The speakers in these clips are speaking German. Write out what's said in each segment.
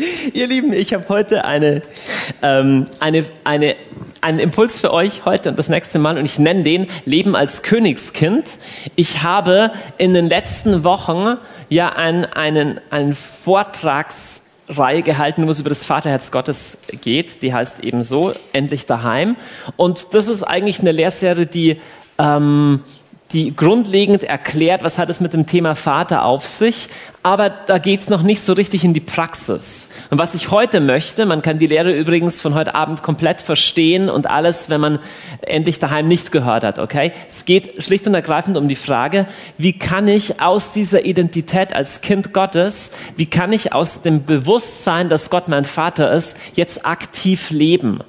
Ihr Lieben, ich habe heute eine, ähm, eine, eine, einen Impuls für euch heute und das nächste Mal und ich nenne den Leben als Königskind. Ich habe in den letzten Wochen ja einen, einen, einen Vortragsreihe gehalten, wo es über das Vaterherz Gottes geht. Die heißt eben so, endlich daheim. Und das ist eigentlich eine Lehrserie, die ähm, die grundlegend erklärt, was hat es mit dem Thema Vater auf sich, aber da geht's noch nicht so richtig in die Praxis. Und was ich heute möchte, man kann die Lehre übrigens von heute Abend komplett verstehen und alles, wenn man endlich daheim nicht gehört hat, okay? Es geht schlicht und ergreifend um die Frage, wie kann ich aus dieser Identität als Kind Gottes, wie kann ich aus dem Bewusstsein, dass Gott mein Vater ist, jetzt aktiv leben?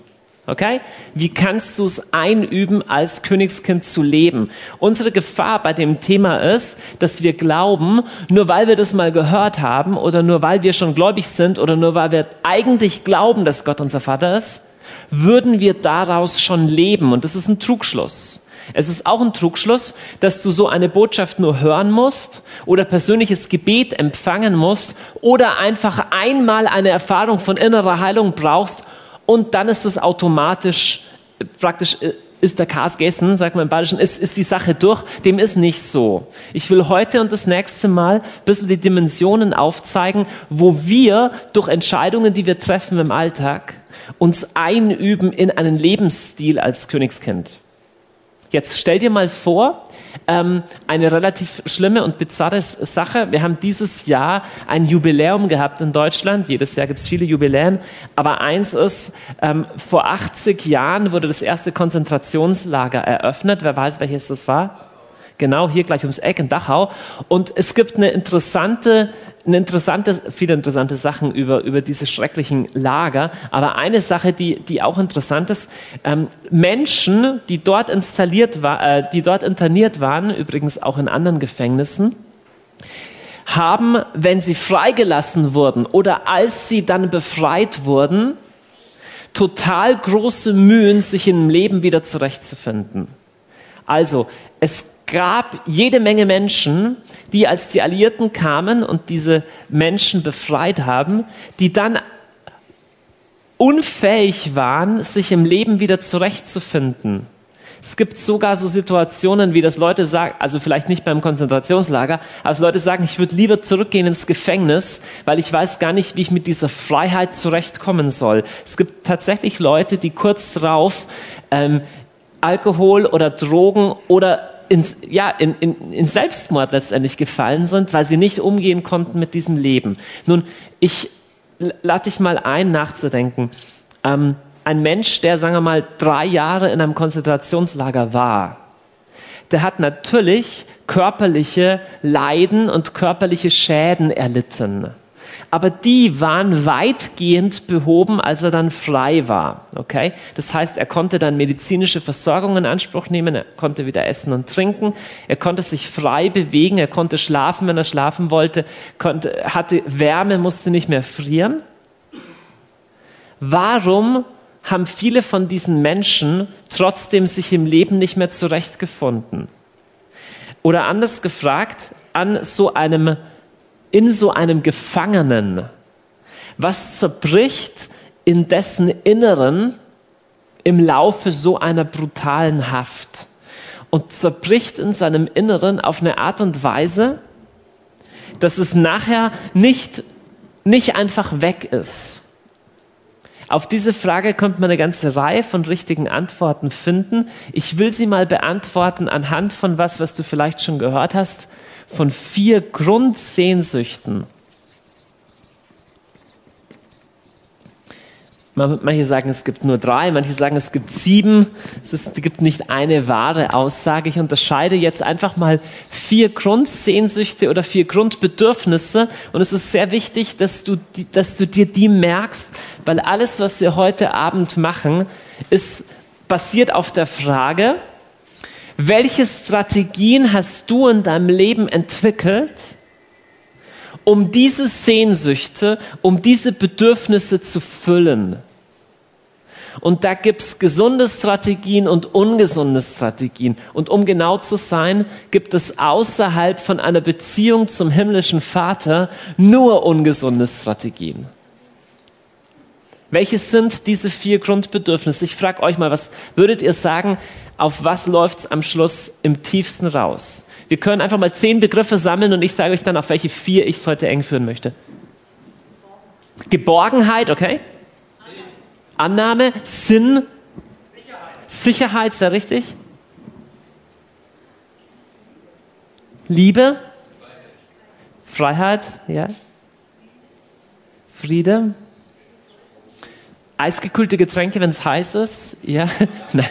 Okay? Wie kannst du es einüben, als Königskind zu leben? Unsere Gefahr bei dem Thema ist, dass wir glauben, nur weil wir das mal gehört haben oder nur weil wir schon gläubig sind oder nur weil wir eigentlich glauben, dass Gott unser Vater ist, würden wir daraus schon leben. Und das ist ein Trugschluss. Es ist auch ein Trugschluss, dass du so eine Botschaft nur hören musst oder persönliches Gebet empfangen musst oder einfach einmal eine Erfahrung von innerer Heilung brauchst, und dann ist es automatisch praktisch äh, ist der Kas gegessen, sagt man im Bayerischen, ist, ist die Sache durch. Dem ist nicht so. Ich will heute und das nächste Mal ein bisschen die Dimensionen aufzeigen, wo wir durch Entscheidungen, die wir treffen im Alltag, uns einüben in einen Lebensstil als Königskind. Jetzt stell dir mal vor, ähm, eine relativ schlimme und bizarre Sache. Wir haben dieses Jahr ein Jubiläum gehabt in Deutschland. Jedes Jahr gibt es viele Jubiläen. Aber eins ist, ähm, vor 80 Jahren wurde das erste Konzentrationslager eröffnet. Wer weiß, welches das war? Genau, hier gleich ums Eck in Dachau. Und es gibt eine interessante eine interessante, viele interessante Sachen über, über diese schrecklichen Lager. Aber eine Sache, die, die auch interessant ist, ähm, Menschen, die dort installiert war, äh, die dort interniert waren, übrigens auch in anderen Gefängnissen, haben, wenn sie freigelassen wurden oder als sie dann befreit wurden, total große Mühen, sich im Leben wieder zurechtzufinden. Also, es gab jede Menge Menschen, die als die Alliierten kamen und diese Menschen befreit haben, die dann unfähig waren, sich im Leben wieder zurechtzufinden. Es gibt sogar so Situationen, wie das Leute sagen, also vielleicht nicht beim Konzentrationslager, aber Leute sagen, ich würde lieber zurückgehen ins Gefängnis, weil ich weiß gar nicht, wie ich mit dieser Freiheit zurechtkommen soll. Es gibt tatsächlich Leute, die kurz drauf ähm, Alkohol oder Drogen oder ins, ja, in, in, in Selbstmord letztendlich gefallen sind, weil sie nicht umgehen konnten mit diesem Leben. Nun, ich lade dich mal ein, nachzudenken. Ähm, ein Mensch, der, sagen wir mal, drei Jahre in einem Konzentrationslager war, der hat natürlich körperliche Leiden und körperliche Schäden erlitten aber die waren weitgehend behoben, als er dann frei war. Okay? Das heißt, er konnte dann medizinische Versorgung in Anspruch nehmen, er konnte wieder essen und trinken, er konnte sich frei bewegen, er konnte schlafen, wenn er schlafen wollte, konnte, hatte Wärme, musste nicht mehr frieren. Warum haben viele von diesen Menschen trotzdem sich im Leben nicht mehr zurechtgefunden? Oder anders gefragt, an so einem in so einem Gefangenen? Was zerbricht in dessen Inneren im Laufe so einer brutalen Haft? Und zerbricht in seinem Inneren auf eine Art und Weise, dass es nachher nicht, nicht einfach weg ist. Auf diese Frage kommt man eine ganze Reihe von richtigen Antworten finden. Ich will sie mal beantworten anhand von was, was du vielleicht schon gehört hast von vier Grundsehnsüchten. Manche sagen, es gibt nur drei, manche sagen, es gibt sieben. Es, gibt nicht eine wahre Aussage. Ich unterscheide jetzt einfach mal vier Grundsehnsüchte oder vier Grundbedürfnisse. Und es ist sehr wichtig, dass du, dass du dir die merkst, weil alles, was wir heute Abend machen, ist basiert auf der Frage, welche Strategien hast du in deinem Leben entwickelt, um diese Sehnsüchte, um diese Bedürfnisse zu füllen? Und da gibt's gesunde Strategien und ungesunde Strategien. Und um genau zu sein, gibt es außerhalb von einer Beziehung zum himmlischen Vater nur ungesunde Strategien. Welches sind diese vier Grundbedürfnisse? Ich frage euch mal, was würdet ihr sagen, auf was läuft es am Schluss im tiefsten raus? Wir können einfach mal zehn Begriffe sammeln und ich sage euch dann, auf welche vier ich es heute eng führen möchte. Geborgenheit, okay? Annahme, Sinn, Sicherheit, Sicherheit sehr richtig? Liebe, Freiheit, ja. Friede, eisgekühlte Getränke, wenn es heiß ist, ja. Nein.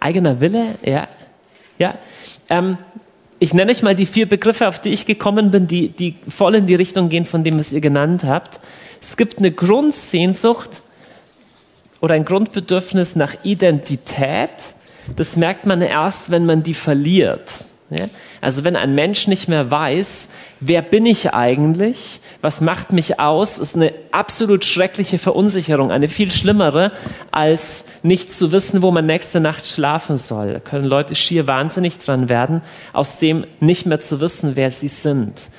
Eigener Wille, ja. Ja. Ähm, ich nenne euch mal die vier Begriffe, auf die ich gekommen bin, die, die voll in die Richtung gehen von dem, was ihr genannt habt. Es gibt eine Grundsehnsucht oder ein Grundbedürfnis nach Identität. Das merkt man erst, wenn man die verliert. Ja? Also wenn ein Mensch nicht mehr weiß, wer bin ich eigentlich, was macht mich aus, ist eine absolut schreckliche Verunsicherung, eine viel schlimmere, als nicht zu wissen, wo man nächste Nacht schlafen soll. Da können Leute schier wahnsinnig dran werden, aus dem nicht mehr zu wissen, wer sie sind.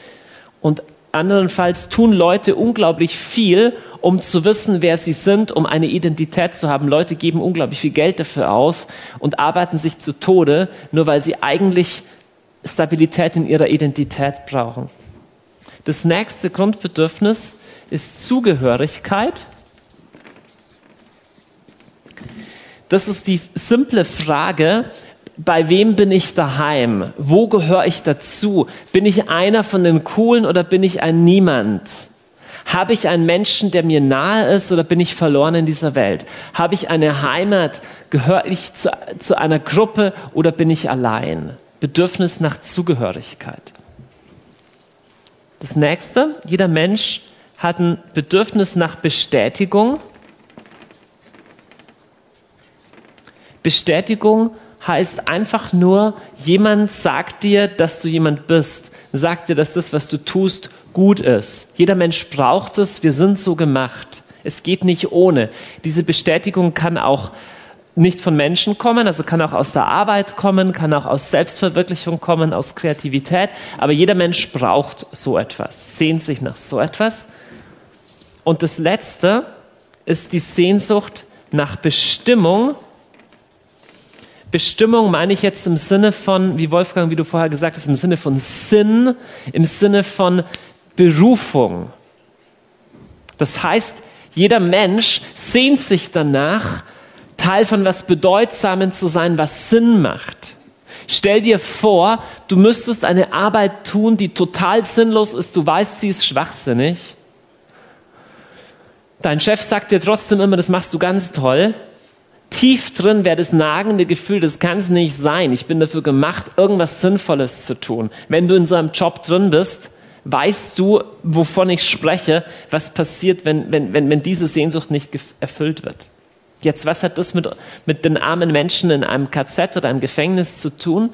Und andernfalls tun Leute unglaublich viel, um zu wissen, wer sie sind, um eine Identität zu haben. Leute geben unglaublich viel Geld dafür aus und arbeiten sich zu Tode, nur weil sie eigentlich Stabilität in ihrer Identität brauchen. Das nächste Grundbedürfnis ist Zugehörigkeit. Das ist die simple Frage, bei wem bin ich daheim? Wo gehöre ich dazu? Bin ich einer von den Coolen oder bin ich ein Niemand? Habe ich einen Menschen, der mir nahe ist oder bin ich verloren in dieser Welt? Habe ich eine Heimat? Gehöre ich zu, zu einer Gruppe oder bin ich allein? Bedürfnis nach Zugehörigkeit. Das nächste, jeder Mensch hat ein Bedürfnis nach Bestätigung. Bestätigung heißt einfach nur, jemand sagt dir, dass du jemand bist, sagt dir, dass das, was du tust, gut ist. Jeder Mensch braucht es, wir sind so gemacht. Es geht nicht ohne. Diese Bestätigung kann auch nicht von Menschen kommen, also kann auch aus der Arbeit kommen, kann auch aus Selbstverwirklichung kommen, aus Kreativität, aber jeder Mensch braucht so etwas, sehnt sich nach so etwas. Und das Letzte ist die Sehnsucht nach Bestimmung. Bestimmung meine ich jetzt im Sinne von, wie Wolfgang, wie du vorher gesagt hast, im Sinne von Sinn, im Sinne von Berufung. Das heißt, jeder Mensch sehnt sich danach, Teil von was Bedeutsamen zu sein, was Sinn macht. Stell dir vor, du müsstest eine Arbeit tun, die total sinnlos ist. Du weißt, sie ist schwachsinnig. Dein Chef sagt dir trotzdem immer, das machst du ganz toll. Tief drin wäre das nagende Gefühl, das kann es nicht sein. Ich bin dafür gemacht, irgendwas Sinnvolles zu tun. Wenn du in so einem Job drin bist, weißt du, wovon ich spreche, was passiert, wenn, wenn, wenn, wenn diese Sehnsucht nicht erfüllt wird. Jetzt, was hat das mit, mit den armen Menschen in einem KZ oder einem Gefängnis zu tun?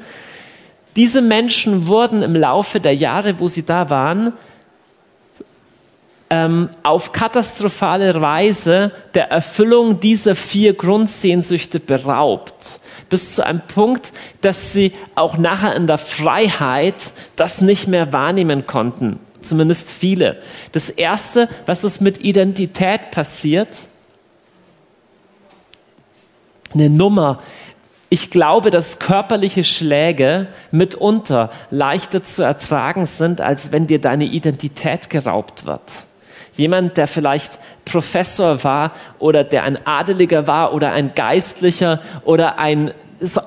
Diese Menschen wurden im Laufe der Jahre, wo sie da waren, ähm, auf katastrophale Weise der Erfüllung dieser vier Grundsehnsüchte beraubt. Bis zu einem Punkt, dass sie auch nachher in der Freiheit das nicht mehr wahrnehmen konnten. Zumindest viele. Das erste, was ist mit Identität passiert, eine Nummer. Ich glaube, dass körperliche Schläge mitunter leichter zu ertragen sind, als wenn dir deine Identität geraubt wird. Jemand, der vielleicht Professor war oder der ein Adeliger war oder ein Geistlicher oder ein,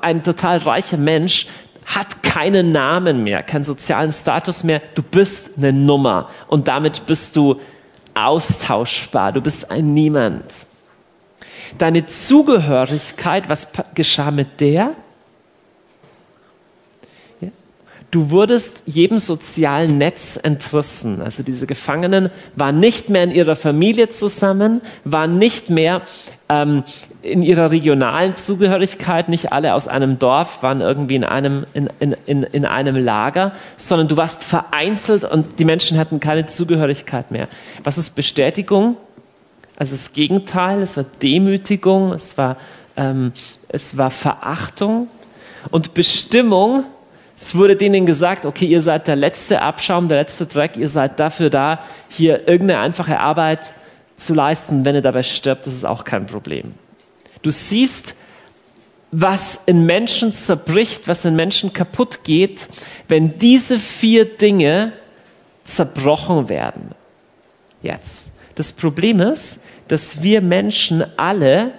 ein total reicher Mensch, hat keinen Namen mehr, keinen sozialen Status mehr. Du bist eine Nummer und damit bist du austauschbar. Du bist ein Niemand. Deine Zugehörigkeit, was geschah mit der? Du wurdest jedem sozialen Netz entrissen. Also diese Gefangenen waren nicht mehr in ihrer Familie zusammen, waren nicht mehr ähm, in ihrer regionalen Zugehörigkeit, nicht alle aus einem Dorf, waren irgendwie in einem, in, in, in, in einem Lager, sondern du warst vereinzelt und die Menschen hatten keine Zugehörigkeit mehr. Was ist Bestätigung? Also das Gegenteil, es war Demütigung, es war, ähm, es war Verachtung und Bestimmung Es wurde denen gesagt, okay, ihr seid der letzte Abschaum, der letzte Dreck, ihr seid dafür da, hier irgendeine einfache Arbeit zu leisten. Wenn ihr dabei stirbt, das ist auch kein Problem. Du siehst, was in Menschen zerbricht, was in Menschen kaputt geht, wenn diese vier Dinge zerbrochen werden. Jetzt. Das Problem ist, dass wir Menschen alle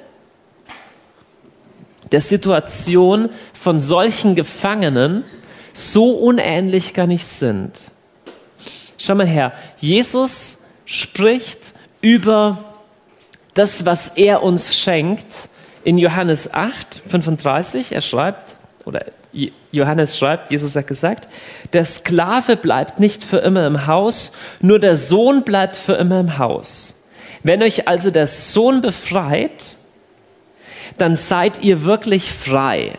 der Situation von solchen Gefangenen so unähnlich gar nicht sind. Schau mal her, Jesus spricht über das, was er uns schenkt in Johannes 8, 35. Er schreibt, oder Johannes schreibt, Jesus hat gesagt, der Sklave bleibt nicht für immer im Haus, nur der Sohn bleibt für immer im Haus. Wenn euch also der Sohn befreit, dann seid ihr wirklich frei.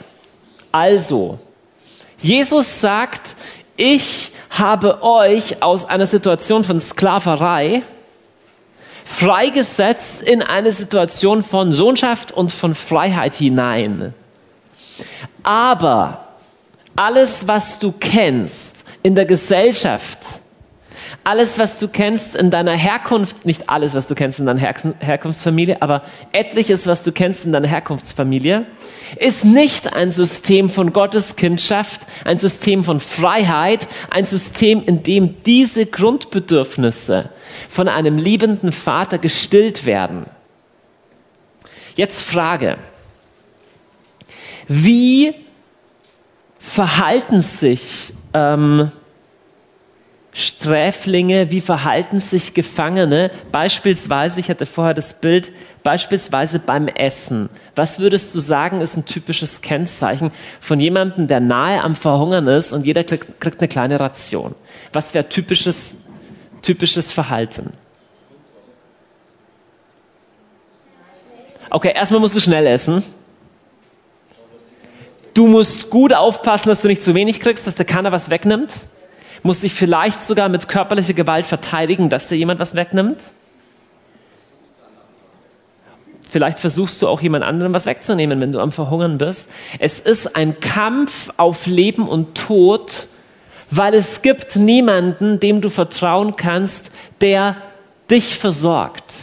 Also, Jesus sagt, ich habe euch aus einer Situation von Sklaverei freigesetzt in eine Situation von Sohnschaft und von Freiheit hinein. Aber alles, was du kennst in der Gesellschaft, alles, was du kennst in deiner Herkunft, nicht alles, was du kennst in deiner Her Herkunftsfamilie, aber etliches, was du kennst in deiner Herkunftsfamilie, ist nicht ein System von Gottes Kindschaft, ein System von Freiheit, ein System, in dem diese Grundbedürfnisse von einem liebenden Vater gestillt werden. Jetzt Frage. Wie verhalten sich ähm, Sträflinge, wie verhalten sich Gefangene, beispielsweise, ich hatte vorher das Bild, beispielsweise beim Essen. Was würdest du sagen, ist ein typisches Kennzeichen von jemandem, der nahe am Verhungern ist und jeder kriegt, kriegt eine kleine Ration? Was wäre typisches, typisches Verhalten? Okay, erstmal musst du schnell essen. Du musst gut aufpassen, dass du nicht zu wenig kriegst, dass dir keiner was wegnimmt muss dich vielleicht sogar mit körperlicher Gewalt verteidigen, dass dir jemand was wegnimmt. Vielleicht versuchst du auch jemand anderem was wegzunehmen, wenn du am Verhungern bist. Es ist ein Kampf auf Leben und Tod, weil es gibt niemanden, dem du vertrauen kannst, der dich versorgt.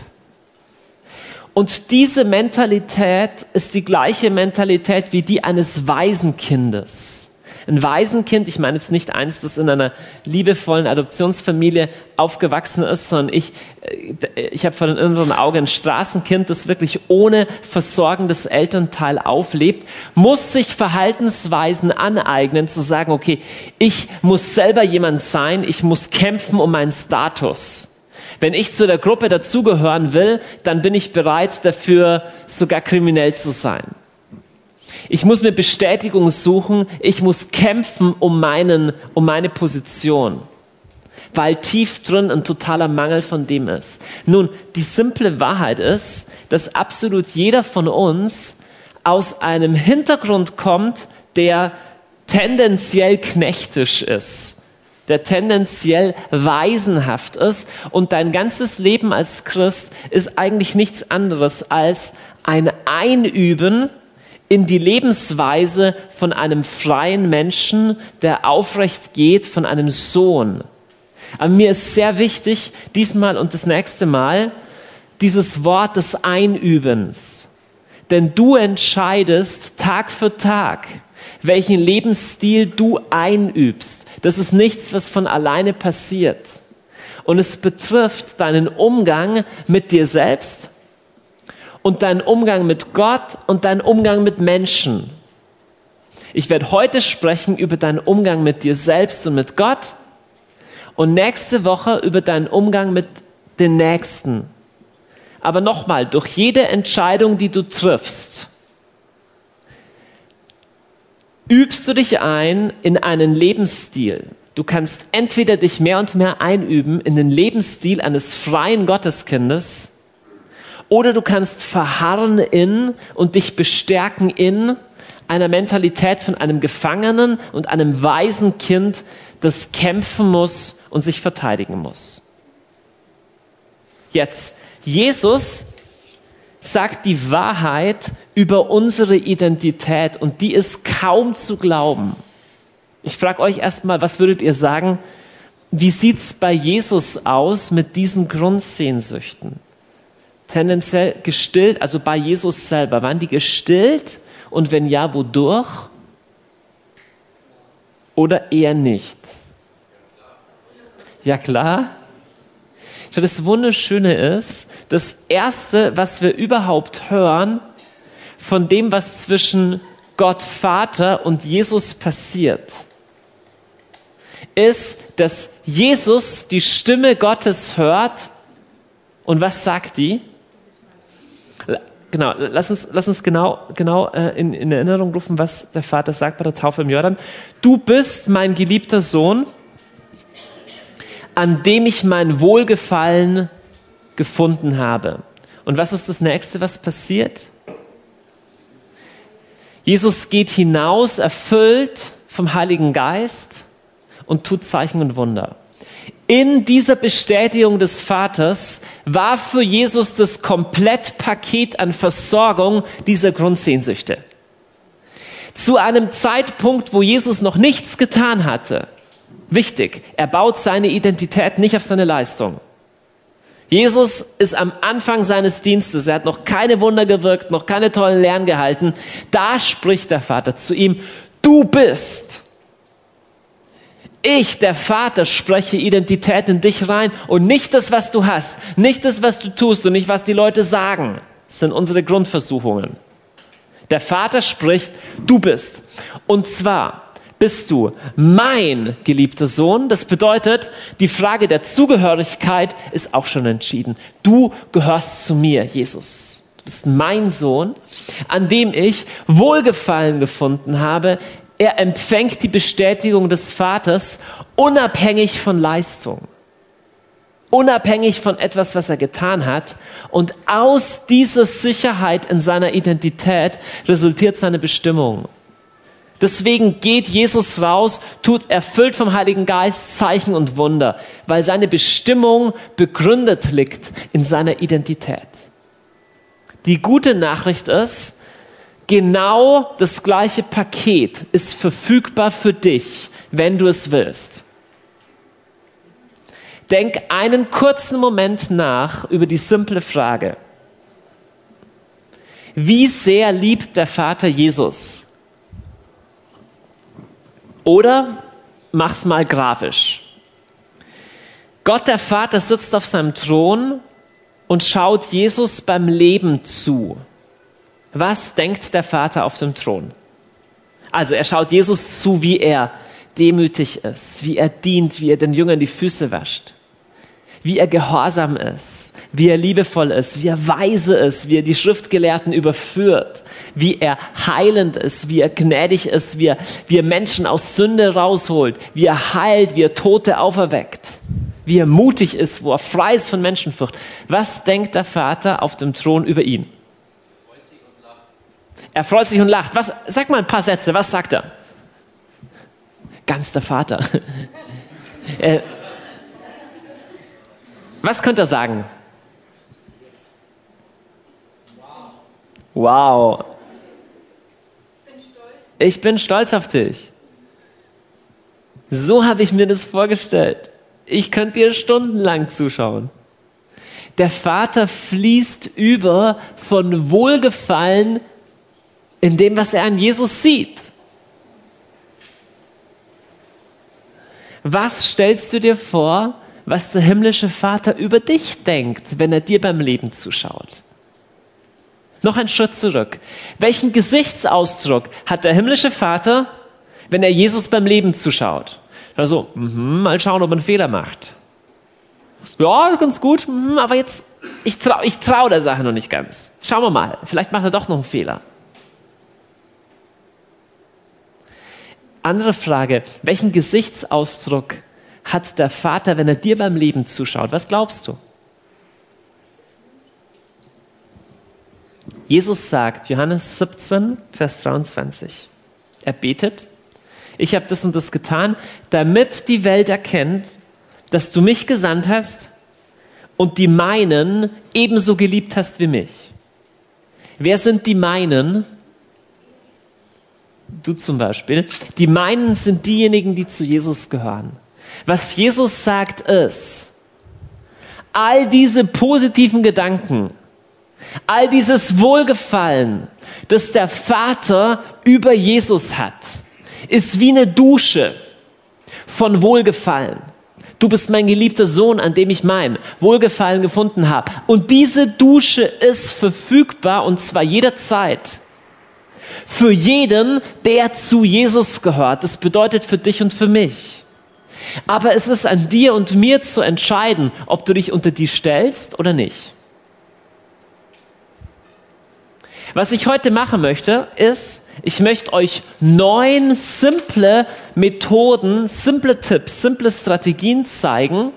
Und diese Mentalität ist die gleiche Mentalität wie die eines Waisenkindes. Ein Waisenkind, ich meine jetzt nicht eins, das in einer liebevollen Adoptionsfamilie aufgewachsen ist, sondern ich, äh, ich habe vor dem inneren Auge ein Straßenkind, das wirklich ohne versorgendes Elternteil auflebt, muss sich Verhaltensweisen aneignen, zu sagen, okay, ich muss selber jemand sein, ich muss kämpfen um meinen Status. Wenn ich zu der Gruppe dazugehören will, dann bin ich bereit dafür, sogar kriminell zu sein. Ich muss mir Bestätigung suchen. Ich muss kämpfen um meinen, um meine Position. Weil tief drin ein totaler Mangel von dem ist. Nun, die simple Wahrheit ist, dass absolut jeder von uns aus einem Hintergrund kommt, der tendenziell knechtisch ist der tendenziell weisenhaft ist. Und dein ganzes Leben als Christ ist eigentlich nichts anderes als ein Einüben in die Lebensweise von einem freien Menschen, der aufrecht geht, von einem Sohn. Aber mir ist sehr wichtig, diesmal und das nächste Mal, dieses Wort des Einübens. Denn du entscheidest Tag für Tag, welchen Lebensstil du einübst. Das ist nichts, was von alleine passiert. Und es betrifft deinen Umgang mit dir selbst, und deinen Umgang mit Gott und deinen Umgang mit Menschen. Ich werde heute sprechen über deinen Umgang mit dir selbst und mit Gott und nächste Woche über deinen Umgang mit den Nächsten. Aber nochmal, durch jede Entscheidung, die du triffst, übst du dich ein in einen Lebensstil. Du kannst entweder dich mehr und mehr einüben in den Lebensstil eines freien Gotteskindes oder du kannst verharren in und dich bestärken in einer Mentalität von einem Gefangenen und einem weisen Kind, das kämpfen muss und sich verteidigen muss. Jetzt, Jesus sagt die Wahrheit über unsere Identität und die ist kaum zu glauben. Ich frage euch erstmal, was würdet ihr sagen, wie sieht's bei Jesus aus mit diesen Grundsehnsüchten? Tendenziell gestillt, also bei Jesus selber. Waren die gestillt? Und wenn ja, wodurch? Oder eher nicht? Ja klar. Das Wunderschöne ist, das Erste, was wir überhaupt hören, von dem, was zwischen Gott Vater und Jesus passiert, ist, dass Jesus die Stimme Gottes hört. Und was sagt die? Genau, lass uns, lass uns genau, genau äh, in, in Erinnerung rufen, was der Vater sagt bei der Taufe im Jordan. Du bist mein geliebter Sohn, an dem ich mein Wohlgefallen gefunden habe. Und was ist das nächste, was passiert? Jesus geht hinaus, erfüllt vom Heiligen Geist und tut Zeichen und Wunder. In dieser Bestätigung des Vaters war für Jesus das Komplettpaket an Versorgung dieser Grundsehnsüchte. Zu einem Zeitpunkt, wo Jesus noch nichts getan hatte. Wichtig, er baut seine Identität nicht auf seine Leistung. Jesus ist am Anfang seines Dienstes, er hat noch keine Wunder gewirkt, noch keine tollen Lehren gehalten. Da spricht der Vater zu ihm, du bist ich, der Vater, spreche Identität in dich rein und nicht das, was du hast, nicht das, was du tust und nicht, was die Leute sagen. Sind unsere Grundversuchungen. Der Vater spricht, du bist. Und zwar bist du mein geliebter Sohn. Das bedeutet, die Frage der Zugehörigkeit ist auch schon entschieden. Du gehörst zu mir, Jesus. Du bist mein Sohn, an dem ich Wohlgefallen gefunden habe er empfängt die Bestätigung des Vaters unabhängig von Leistung, unabhängig von etwas, was er getan hat. Und aus dieser Sicherheit in seiner Identität resultiert seine Bestimmung. Deswegen geht Jesus raus, tut erfüllt vom Heiligen Geist Zeichen und Wunder, weil seine Bestimmung begründet liegt in seiner Identität. Die gute Nachricht ist, Genau das gleiche Paket ist verfügbar für dich, wenn du es willst. Denk einen kurzen Moment nach über die simple Frage. Wie sehr liebt der Vater Jesus? Oder mach's mal grafisch. Gott der Vater sitzt auf seinem Thron und schaut Jesus beim Leben zu. Was denkt der Vater auf dem Thron? Also er schaut Jesus zu, wie er demütig ist, wie er dient, wie er den Jüngern die Füße wascht, wie er gehorsam ist, wie er liebevoll ist, wie er weise ist, wie er die Schriftgelehrten überführt, wie er heilend ist, wie er gnädig ist, wie er, wie er Menschen aus Sünde rausholt, wie er heilt, wie er Tote auferweckt, wie er mutig ist, wo er frei ist von Menschenfurcht. Was denkt der Vater auf dem Thron über ihn? Er freut sich und lacht. Was, sag mal ein paar Sätze. Was sagt er? Ganz der Vater. äh, was könnte er sagen? Wow. Ich bin stolz auf dich. So habe ich mir das vorgestellt. Ich könnte dir stundenlang zuschauen. Der Vater fließt über von Wohlgefallen in dem, was er an Jesus sieht. Was stellst du dir vor, was der himmlische Vater über dich denkt, wenn er dir beim Leben zuschaut? Noch ein Schritt zurück. Welchen Gesichtsausdruck hat der himmlische Vater, wenn er Jesus beim Leben zuschaut? Also, mh, mal schauen, ob er einen Fehler macht. Ja, ganz gut, mh, aber jetzt, ich traue ich trau der Sache noch nicht ganz. Schauen wir mal, vielleicht macht er doch noch einen Fehler. Andere Frage, welchen Gesichtsausdruck hat der Vater, wenn er dir beim Leben zuschaut? Was glaubst du? Jesus sagt, Johannes 17, Vers 23, er betet, ich habe das und das getan, damit die Welt erkennt, dass du mich gesandt hast und die meinen ebenso geliebt hast wie mich. Wer sind die meinen? du zum Beispiel, die meinen, sind diejenigen, die zu Jesus gehören. Was Jesus sagt ist, all diese positiven Gedanken, all dieses Wohlgefallen, das der Vater über Jesus hat, ist wie eine Dusche von Wohlgefallen. Du bist mein geliebter Sohn, an dem ich mein Wohlgefallen gefunden habe. Und diese Dusche ist verfügbar und zwar jederzeit. Für jeden, der zu Jesus gehört. Das bedeutet für dich und für mich. Aber es ist an dir und mir zu entscheiden, ob du dich unter die stellst oder nicht. Was ich heute machen möchte, ist, ich möchte euch neun simple Methoden, simple Tipps, simple Strategien zeigen,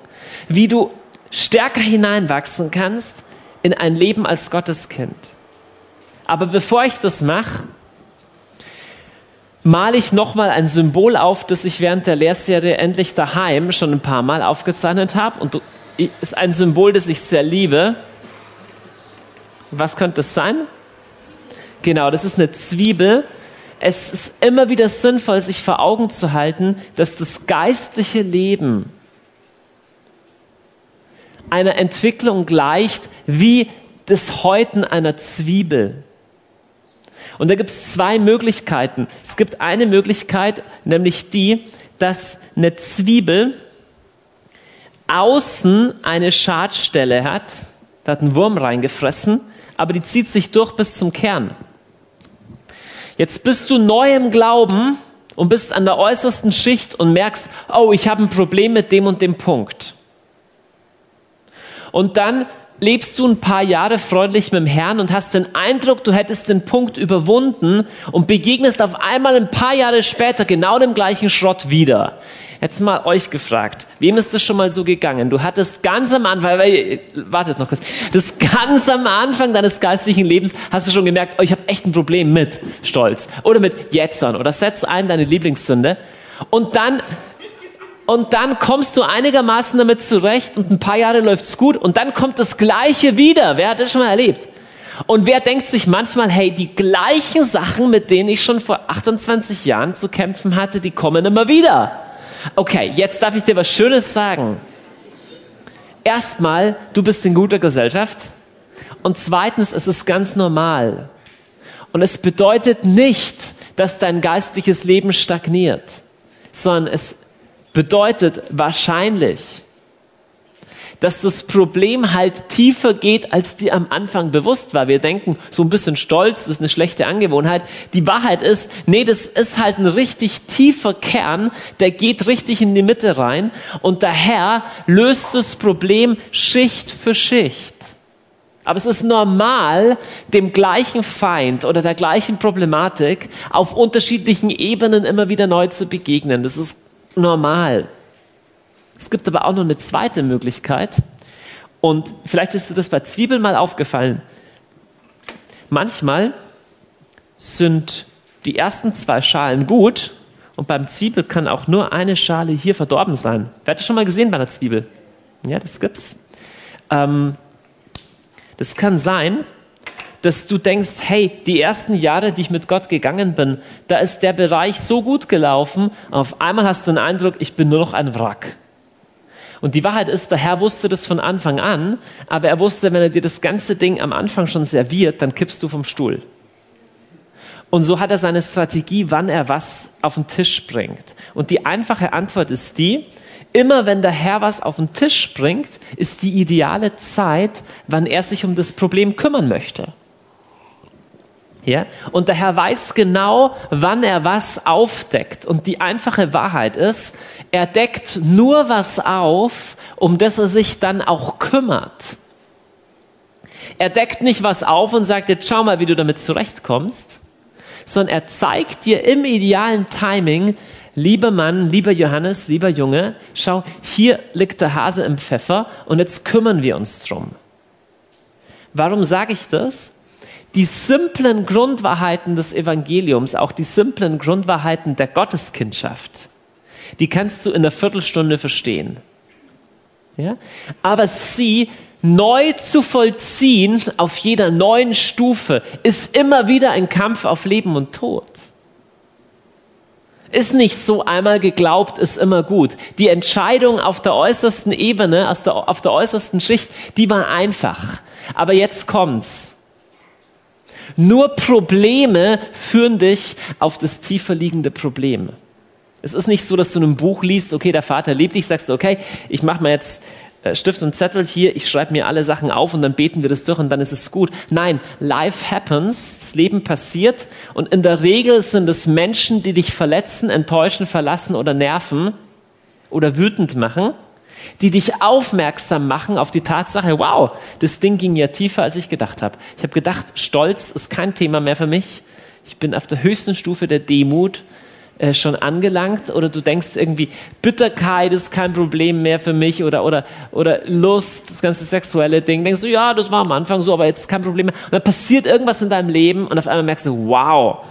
wie du stärker hineinwachsen kannst in ein Leben als Gotteskind. Aber bevor ich das mache, male ich nochmal ein Symbol auf, das ich während der Lehrserie endlich daheim schon ein paar Mal aufgezeichnet habe. Und ist ein Symbol, das ich sehr liebe. Was könnte es sein? Genau, das ist eine Zwiebel. Es ist immer wieder sinnvoll, sich vor Augen zu halten, dass das geistliche Leben einer Entwicklung gleicht wie das Häuten einer Zwiebel. Und da gibt es zwei Möglichkeiten. Es gibt eine Möglichkeit, nämlich die, dass eine Zwiebel außen eine Schadstelle hat. Da hat ein Wurm reingefressen, aber die zieht sich durch bis zum Kern. Jetzt bist du neu im Glauben und bist an der äußersten Schicht und merkst, oh, ich habe ein Problem mit dem und dem Punkt. Und dann lebst du ein paar Jahre freundlich mit dem Herrn und hast den Eindruck, du hättest den Punkt überwunden und begegnest auf einmal ein paar Jahre später genau dem gleichen Schrott wieder. Jetzt mal euch gefragt, wem ist das schon mal so gegangen? Du hattest ganz am Anfang, wartet noch kurz, das ganz am Anfang deines geistlichen Lebens hast du schon gemerkt, oh, ich habe echt ein Problem mit Stolz oder mit Jetzern oder setz ein deine Lieblingssünde und dann und dann kommst du einigermaßen damit zurecht und ein paar Jahre läuft's gut und dann kommt das Gleiche wieder. Wer hat das schon mal erlebt? Und wer denkt sich manchmal, hey, die gleichen Sachen, mit denen ich schon vor 28 Jahren zu kämpfen hatte, die kommen immer wieder. Okay, jetzt darf ich dir was Schönes sagen. Erstmal, du bist in guter Gesellschaft. Und zweitens, es ist ganz normal. Und es bedeutet nicht, dass dein geistliches Leben stagniert, sondern es bedeutet wahrscheinlich, dass das Problem halt tiefer geht, als dir am Anfang bewusst war. Wir denken, so ein bisschen Stolz, das ist eine schlechte Angewohnheit. Die Wahrheit ist, nee, das ist halt ein richtig tiefer Kern, der geht richtig in die Mitte rein und daher löst das Problem Schicht für Schicht. Aber es ist normal, dem gleichen Feind oder der gleichen Problematik auf unterschiedlichen Ebenen immer wieder neu zu begegnen. Das ist normal. Es gibt aber auch noch eine zweite Möglichkeit. Und vielleicht ist dir das bei Zwiebeln mal aufgefallen. Manchmal sind die ersten zwei Schalen gut und beim Zwiebel kann auch nur eine Schale hier verdorben sein. Wer hat das schon mal gesehen bei einer Zwiebel? Ja, das gibt's. Ähm, das kann sein, dass du denkst, hey, die ersten Jahre, die ich mit Gott gegangen bin, da ist der Bereich so gut gelaufen, auf einmal hast du den Eindruck, ich bin nur noch ein Wrack. Und die Wahrheit ist, der Herr wusste das von Anfang an, aber er wusste, wenn er dir das ganze Ding am Anfang schon serviert, dann kippst du vom Stuhl. Und so hat er seine Strategie, wann er was auf den Tisch bringt. Und die einfache Antwort ist die, immer wenn der Herr was auf den Tisch bringt, ist die ideale Zeit, wann er sich um das Problem kümmern möchte. Ja? Und der Herr weiß genau, wann er was aufdeckt. Und die einfache Wahrheit ist, er deckt nur was auf, um das er sich dann auch kümmert. Er deckt nicht was auf und sagt, jetzt schau mal, wie du damit zurechtkommst, sondern er zeigt dir im idealen Timing, lieber Mann, lieber Johannes, lieber Junge, schau, hier liegt der Hase im Pfeffer und jetzt kümmern wir uns drum. Warum sage ich das? Die simplen Grundwahrheiten des Evangeliums, auch die simplen Grundwahrheiten der Gotteskindschaft, die kannst du in einer Viertelstunde verstehen. Ja? Aber sie neu zu vollziehen auf jeder neuen Stufe ist immer wieder ein Kampf auf Leben und Tod. ist nicht so einmal geglaubt, ist immer gut. Die Entscheidung auf der äußersten Ebene, auf der äußersten Schicht, die war einfach. Aber jetzt kommt's. Nur Probleme führen dich auf das tiefer liegende Problem. Es ist nicht so, dass du in einem Buch liest, okay, der Vater liebt dich, sagst du, okay, ich mache mal jetzt äh, Stift und Zettel hier, ich schreibe mir alle Sachen auf und dann beten wir das durch und dann ist es gut. Nein, life happens, das Leben passiert und in der Regel sind es Menschen, die dich verletzen, enttäuschen, verlassen oder nerven oder wütend machen, die dich aufmerksam machen auf die Tatsache, wow, das Ding ging ja tiefer, als ich gedacht habe. Ich habe gedacht, Stolz ist kein Thema mehr für mich. Ich bin auf der höchsten Stufe der Demut äh, schon angelangt oder du denkst irgendwie, Bitterkeit ist kein Problem mehr für mich oder, oder, oder Lust, das ganze sexuelle Ding. Denkst du, ja, das war am Anfang so, aber jetzt kein Problem mehr. Und dann passiert irgendwas in deinem Leben und auf einmal merkst du, wow,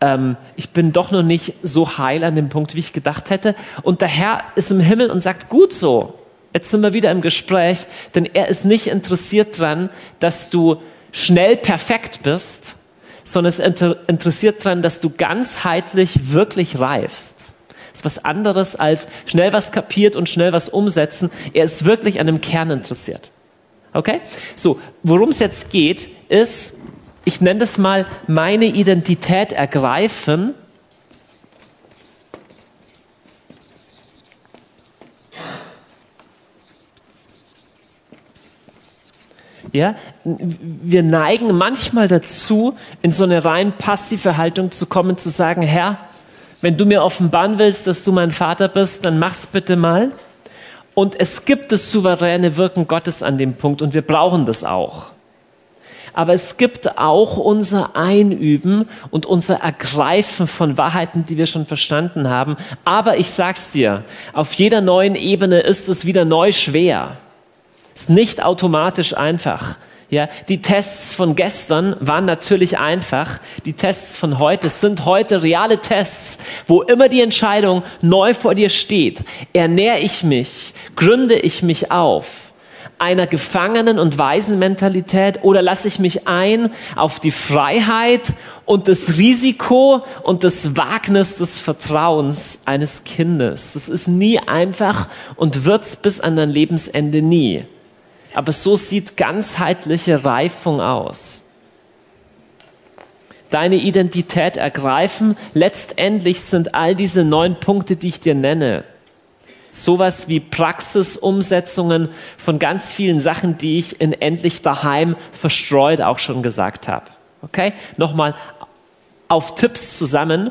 ähm, ich bin doch noch nicht so heil an dem Punkt, wie ich gedacht hätte. Und der Herr ist im Himmel und sagt, gut so. Jetzt sind wir wieder im Gespräch, denn er ist nicht interessiert dran, dass du schnell perfekt bist, sondern es interessiert daran, dass du ganzheitlich wirklich reifst. Ist was anderes als schnell was kapiert und schnell was umsetzen. Er ist wirklich an dem Kern interessiert. Okay? So, worum es jetzt geht, ist, ich nenne das mal meine Identität ergreifen Ja, wir neigen manchmal dazu, in so eine rein passive Haltung zu kommen, zu sagen, Herr, wenn du mir offenbaren willst, dass du mein Vater bist, dann mach's bitte mal. Und es gibt das souveräne Wirken Gottes an dem Punkt und wir brauchen das auch. Aber es gibt auch unser Einüben und unser Ergreifen von Wahrheiten, die wir schon verstanden haben. Aber ich sag's dir, auf jeder neuen Ebene ist es wieder neu schwer. Ist nicht automatisch einfach. Ja, die Tests von gestern waren natürlich einfach. Die Tests von heute sind heute reale Tests, wo immer die Entscheidung neu vor dir steht. Ernähre ich mich? Gründe ich mich auf? Einer Gefangenen- und Waisenmentalität oder lasse ich mich ein auf die Freiheit und das Risiko und das Wagnis des Vertrauens eines Kindes? Das ist nie einfach und wird's bis an dein Lebensende nie. Aber so sieht ganzheitliche Reifung aus. Deine Identität ergreifen. Letztendlich sind all diese neun Punkte, die ich dir nenne, sowas wie Praxisumsetzungen von ganz vielen Sachen, die ich in endlich daheim verstreut auch schon gesagt habe. Okay? Nochmal auf Tipps zusammen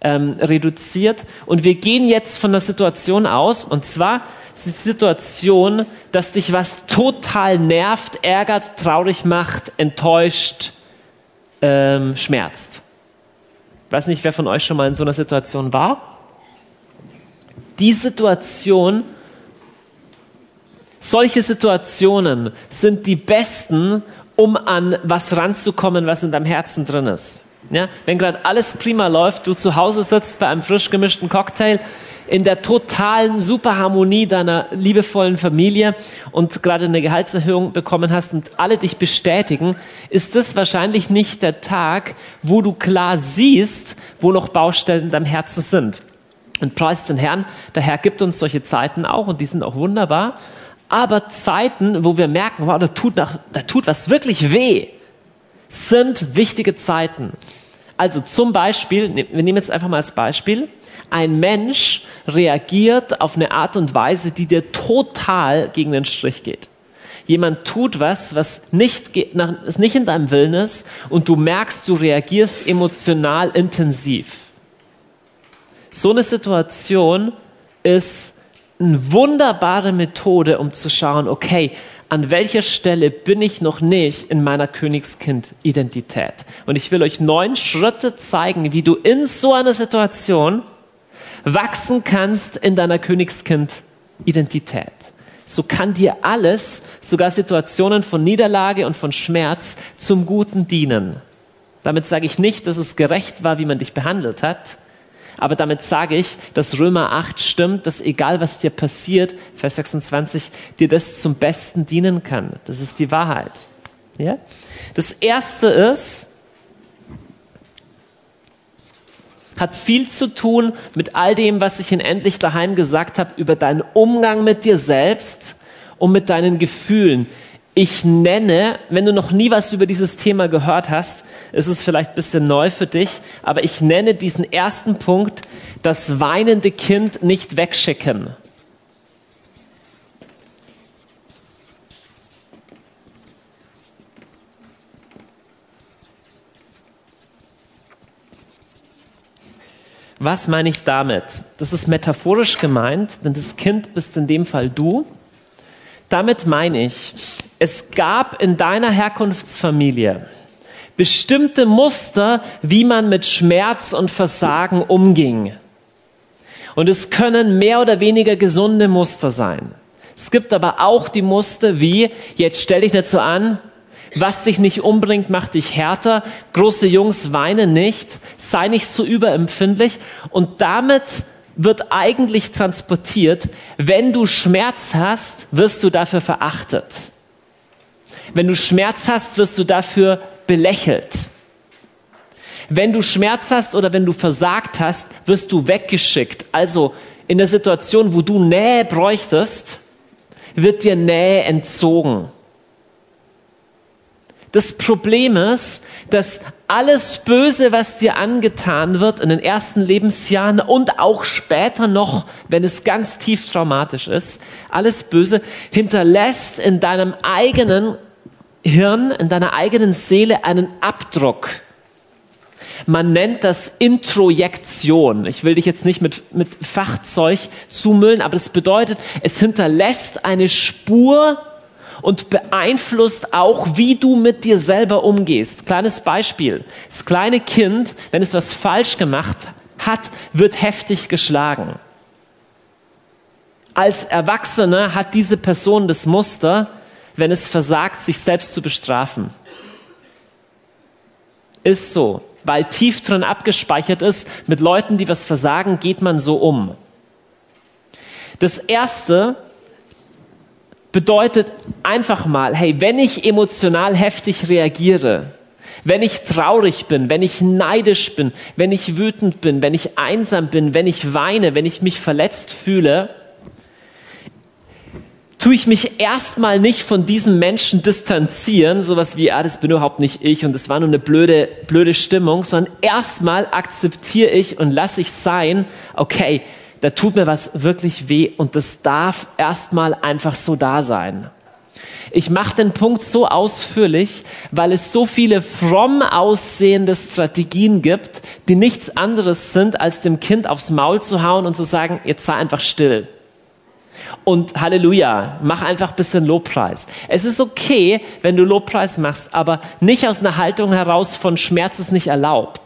ähm, reduziert. Und wir gehen jetzt von der Situation aus, und zwar die Situation, dass dich was total nervt, ärgert, traurig macht, enttäuscht, ähm, schmerzt. Ich weiß nicht, wer von euch schon mal in so einer Situation war. Die Situation, solche Situationen sind die besten, um an was ranzukommen, was in deinem Herzen drin ist. Ja, wenn gerade alles prima läuft, du zu Hause sitzt bei einem frisch gemischten Cocktail, in der totalen Superharmonie deiner liebevollen Familie und gerade eine Gehaltserhöhung bekommen hast und alle dich bestätigen, ist das wahrscheinlich nicht der Tag, wo du klar siehst, wo noch Baustellen in deinem Herzen sind. Und preist den Herrn, der Herr gibt uns solche Zeiten auch und die sind auch wunderbar. Aber Zeiten, wo wir merken, wow, da tut, nach, da tut was wirklich weh, sind wichtige Zeiten. Also zum Beispiel, ne, wir nehmen jetzt einfach mal als Beispiel, ein Mensch reagiert auf eine Art und Weise, die dir total gegen den Strich geht. Jemand tut was, was nicht, nicht in deinem Willen ist und du merkst, du reagierst emotional intensiv. So eine Situation ist eine wunderbare Methode, um zu schauen, okay, an welcher Stelle bin ich noch nicht in meiner Königskind-Identität. Und ich will euch neun Schritte zeigen, wie du in so einer Situation wachsen kannst in deiner Königskind-Identität. So kann dir alles, sogar Situationen von Niederlage und von Schmerz, zum Guten dienen. Damit sage ich nicht, dass es gerecht war, wie man dich behandelt hat, aber damit sage ich, dass Römer 8 stimmt, dass egal was dir passiert, Vers 26, dir das zum Besten dienen kann. Das ist die Wahrheit. Ja? Das erste ist, hat viel zu tun mit all dem, was ich in Endlich daheim gesagt habe, über deinen Umgang mit dir selbst und mit deinen Gefühlen. Ich nenne, wenn du noch nie was über dieses Thema gehört hast, ist es vielleicht ein bisschen neu für dich, aber ich nenne diesen ersten Punkt das weinende Kind nicht wegschicken. Was meine ich damit? Das ist metaphorisch gemeint, denn das Kind bist in dem Fall du. Damit meine ich, es gab in deiner Herkunftsfamilie bestimmte Muster, wie man mit Schmerz und Versagen umging. Und es können mehr oder weniger gesunde Muster sein. Es gibt aber auch die Muster wie, jetzt stell dich nicht so an, was dich nicht umbringt, macht dich härter. Große Jungs weinen nicht. Sei nicht so überempfindlich. Und damit wird eigentlich transportiert, wenn du Schmerz hast, wirst du dafür verachtet. Wenn du Schmerz hast, wirst du dafür belächelt. Wenn du Schmerz hast oder wenn du versagt hast, wirst du weggeschickt. Also in der Situation, wo du Nähe bräuchtest, wird dir Nähe entzogen. Das Problem ist, dass alles Böse, was dir angetan wird in den ersten Lebensjahren und auch später noch, wenn es ganz tief traumatisch ist, alles Böse hinterlässt in deinem eigenen Hirn, in deiner eigenen Seele einen Abdruck. Man nennt das Introjektion. Ich will dich jetzt nicht mit, mit Fachzeug zumüllen, aber das bedeutet, es hinterlässt eine Spur und beeinflusst auch, wie du mit dir selber umgehst. Kleines Beispiel. Das kleine Kind, wenn es was falsch gemacht hat, wird heftig geschlagen. Als Erwachsene hat diese Person das Muster, wenn es versagt, sich selbst zu bestrafen. Ist so, weil tief drin abgespeichert ist, mit Leuten, die was versagen, geht man so um. Das erste, bedeutet einfach mal, hey, wenn ich emotional heftig reagiere, wenn ich traurig bin, wenn ich neidisch bin, wenn ich wütend bin, wenn ich einsam bin, wenn ich weine, wenn ich mich verletzt fühle, tue ich mich erstmal nicht von diesem Menschen distanzieren, sowas wie, ah, das bin überhaupt nicht ich und das war nur eine blöde, blöde Stimmung, sondern erstmal akzeptiere ich und lasse ich sein, okay, da tut mir was wirklich weh und das darf erstmal einfach so da sein. Ich mache den Punkt so ausführlich, weil es so viele fromm aussehende Strategien gibt, die nichts anderes sind, als dem Kind aufs Maul zu hauen und zu sagen, jetzt sei einfach still. Und Halleluja, mach einfach ein bisschen Lobpreis. Es ist okay, wenn du Lobpreis machst, aber nicht aus einer Haltung heraus von Schmerz ist nicht erlaubt.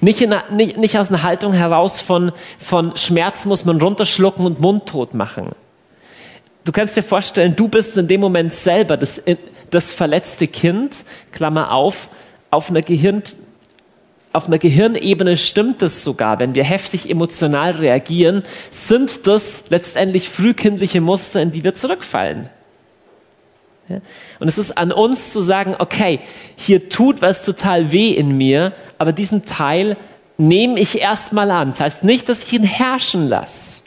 Nicht, in, nicht, nicht aus einer Haltung heraus von, von Schmerz muss man runterschlucken und mundtot machen. Du kannst dir vorstellen, du bist in dem Moment selber das, das verletzte Kind, Klammer auf, auf einer Gehirn, auf einer Gehirnebene stimmt es sogar, wenn wir heftig emotional reagieren, sind das letztendlich frühkindliche Muster, in die wir zurückfallen. Und es ist an uns zu sagen, okay, hier tut was total weh in mir, aber diesen Teil nehme ich erstmal an. Das heißt nicht, dass ich ihn herrschen lasse,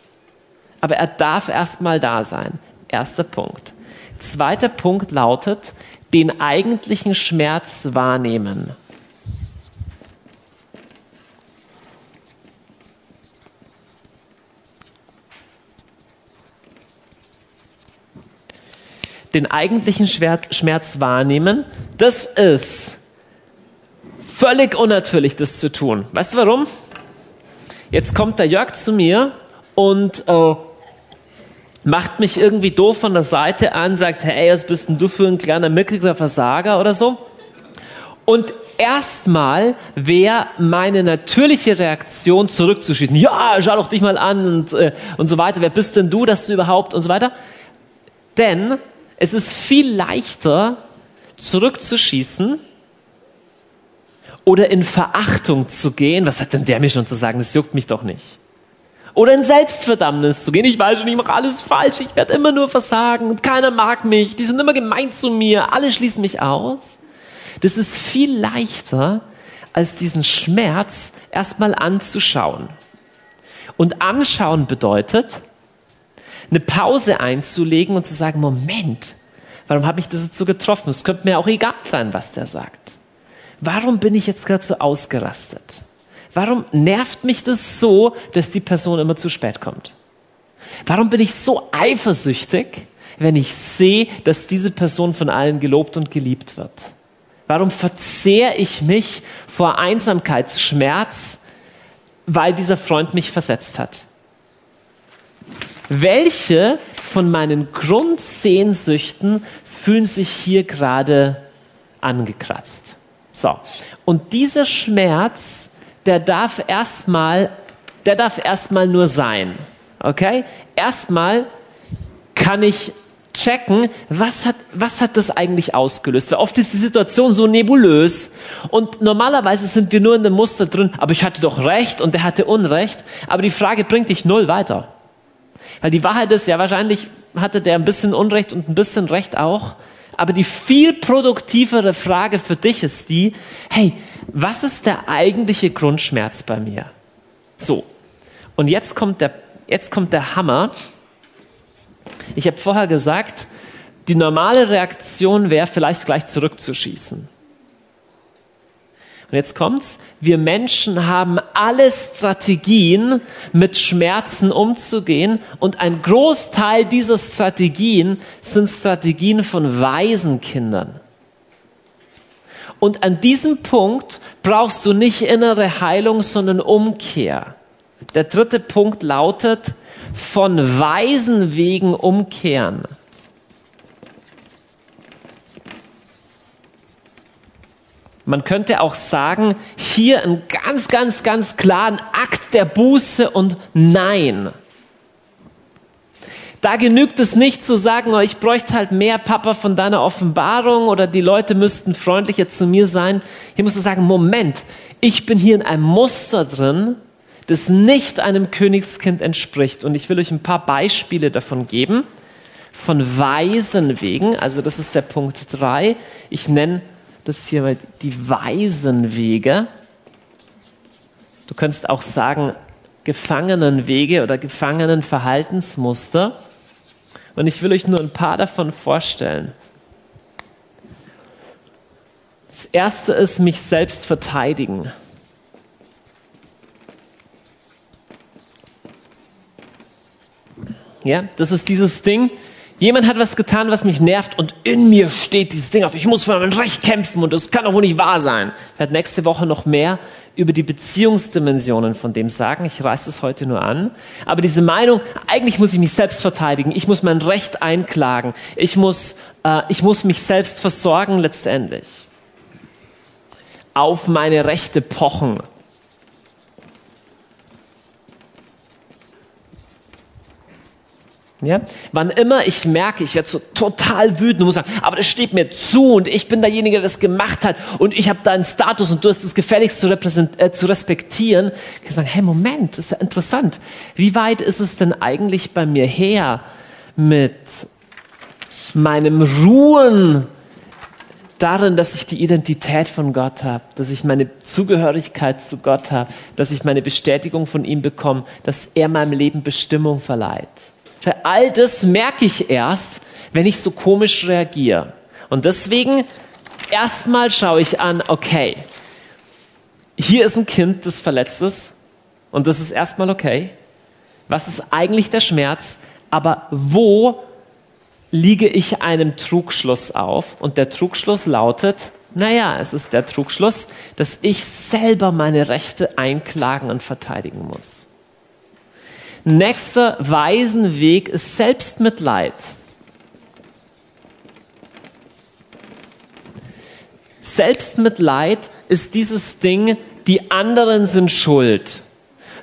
aber er darf erstmal da sein. Erster Punkt. Zweiter Punkt lautet, den eigentlichen Schmerz wahrnehmen. Den eigentlichen Schmerz wahrnehmen, das ist völlig unnatürlich, das zu tun. Weißt du warum? Jetzt kommt der Jörg zu mir und äh, macht mich irgendwie doof von der Seite an, sagt, hey, was bist denn du für ein kleiner mickriger Versager oder so? Und erstmal wäre meine natürliche Reaktion zurückzuschießen. Ja, schau doch dich mal an und, äh, und so weiter. Wer bist denn du, dass du überhaupt und so weiter? Denn es ist viel leichter, zurückzuschießen oder in Verachtung zu gehen. Was hat denn der mir schon zu sagen? Das juckt mich doch nicht. Oder in Selbstverdammnis zu gehen. Ich weiß schon, ich mache alles falsch. Ich werde immer nur versagen und keiner mag mich. Die sind immer gemein zu mir. Alle schließen mich aus. Das ist viel leichter, als diesen Schmerz erstmal anzuschauen. Und anschauen bedeutet, eine Pause einzulegen und zu sagen, Moment, warum habe ich das jetzt so getroffen? Es könnte mir auch egal sein, was der sagt. Warum bin ich jetzt gerade so ausgerastet? Warum nervt mich das so, dass die Person immer zu spät kommt? Warum bin ich so eifersüchtig, wenn ich sehe, dass diese Person von allen gelobt und geliebt wird? Warum verzehre ich mich vor Einsamkeitsschmerz, weil dieser Freund mich versetzt hat? Welche von meinen Grundsehnsüchten fühlen sich hier gerade angekratzt? So. Und dieser Schmerz, der darf erstmal, der darf erstmal nur sein. Okay? Erstmal kann ich checken, was hat, was hat das eigentlich ausgelöst? Weil oft ist die Situation so nebulös und normalerweise sind wir nur in dem Muster drin, aber ich hatte doch Recht und der hatte Unrecht, aber die Frage bringt dich null weiter. Weil die Wahrheit ist, ja, wahrscheinlich hatte der ein bisschen Unrecht und ein bisschen Recht auch, aber die viel produktivere Frage für dich ist die, hey, was ist der eigentliche Grundschmerz bei mir? So. Und jetzt kommt der, jetzt kommt der Hammer. Ich habe vorher gesagt, die normale Reaktion wäre vielleicht gleich zurückzuschießen. Und jetzt kommt's. Wir Menschen haben alle Strategien, mit Schmerzen umzugehen. Und ein Großteil dieser Strategien sind Strategien von weisen Kindern. Und an diesem Punkt brauchst du nicht innere Heilung, sondern Umkehr. Der dritte Punkt lautet, von weisen Wegen umkehren. Man könnte auch sagen, hier einen ganz, ganz, ganz klaren Akt der Buße und Nein. Da genügt es nicht zu sagen, oh, ich bräuchte halt mehr Papa von deiner Offenbarung oder die Leute müssten freundlicher zu mir sein. Hier musst du sagen, Moment, ich bin hier in einem Muster drin, das nicht einem Königskind entspricht. Und ich will euch ein paar Beispiele davon geben. Von weisen Wegen, also das ist der Punkt drei. Ich nenne das hier mal die weisen Wege. Du könntest auch sagen Gefangenenwege oder Gefangenenverhaltensmuster. Und ich will euch nur ein paar davon vorstellen. Das erste ist mich selbst verteidigen. Ja, das ist dieses Ding, Jemand hat was getan, was mich nervt und in mir steht dieses Ding auf. Ich muss für mein Recht kämpfen und das kann doch wohl nicht wahr sein. Ich werde nächste Woche noch mehr über die Beziehungsdimensionen von dem sagen. Ich reiße es heute nur an. Aber diese Meinung, eigentlich muss ich mich selbst verteidigen. Ich muss mein Recht einklagen. Ich muss, äh, ich muss mich selbst versorgen letztendlich. Auf meine Rechte pochen. Ja? Wann immer ich merke, ich werde so total wütend und muss sagen, aber das steht mir zu und ich bin derjenige, der das gemacht hat und ich habe da einen Status und du hast es gefälligst zu, äh, zu respektieren, kann ich sagen, hey Moment, das ist ja interessant. Wie weit ist es denn eigentlich bei mir her mit meinem Ruhen darin, dass ich die Identität von Gott habe, dass ich meine Zugehörigkeit zu Gott habe, dass ich meine Bestätigung von ihm bekomme, dass er meinem Leben Bestimmung verleiht. All das merke ich erst, wenn ich so komisch reagiere. Und deswegen erstmal schaue ich an, okay, hier ist ein Kind, das verletzt ist. Und das ist erstmal okay. Was ist eigentlich der Schmerz? Aber wo liege ich einem Trugschluss auf? Und der Trugschluss lautet, naja, es ist der Trugschluss, dass ich selber meine Rechte einklagen und verteidigen muss. Nächster Weisenweg ist Selbstmitleid. Selbstmitleid ist dieses Ding, die anderen sind schuld.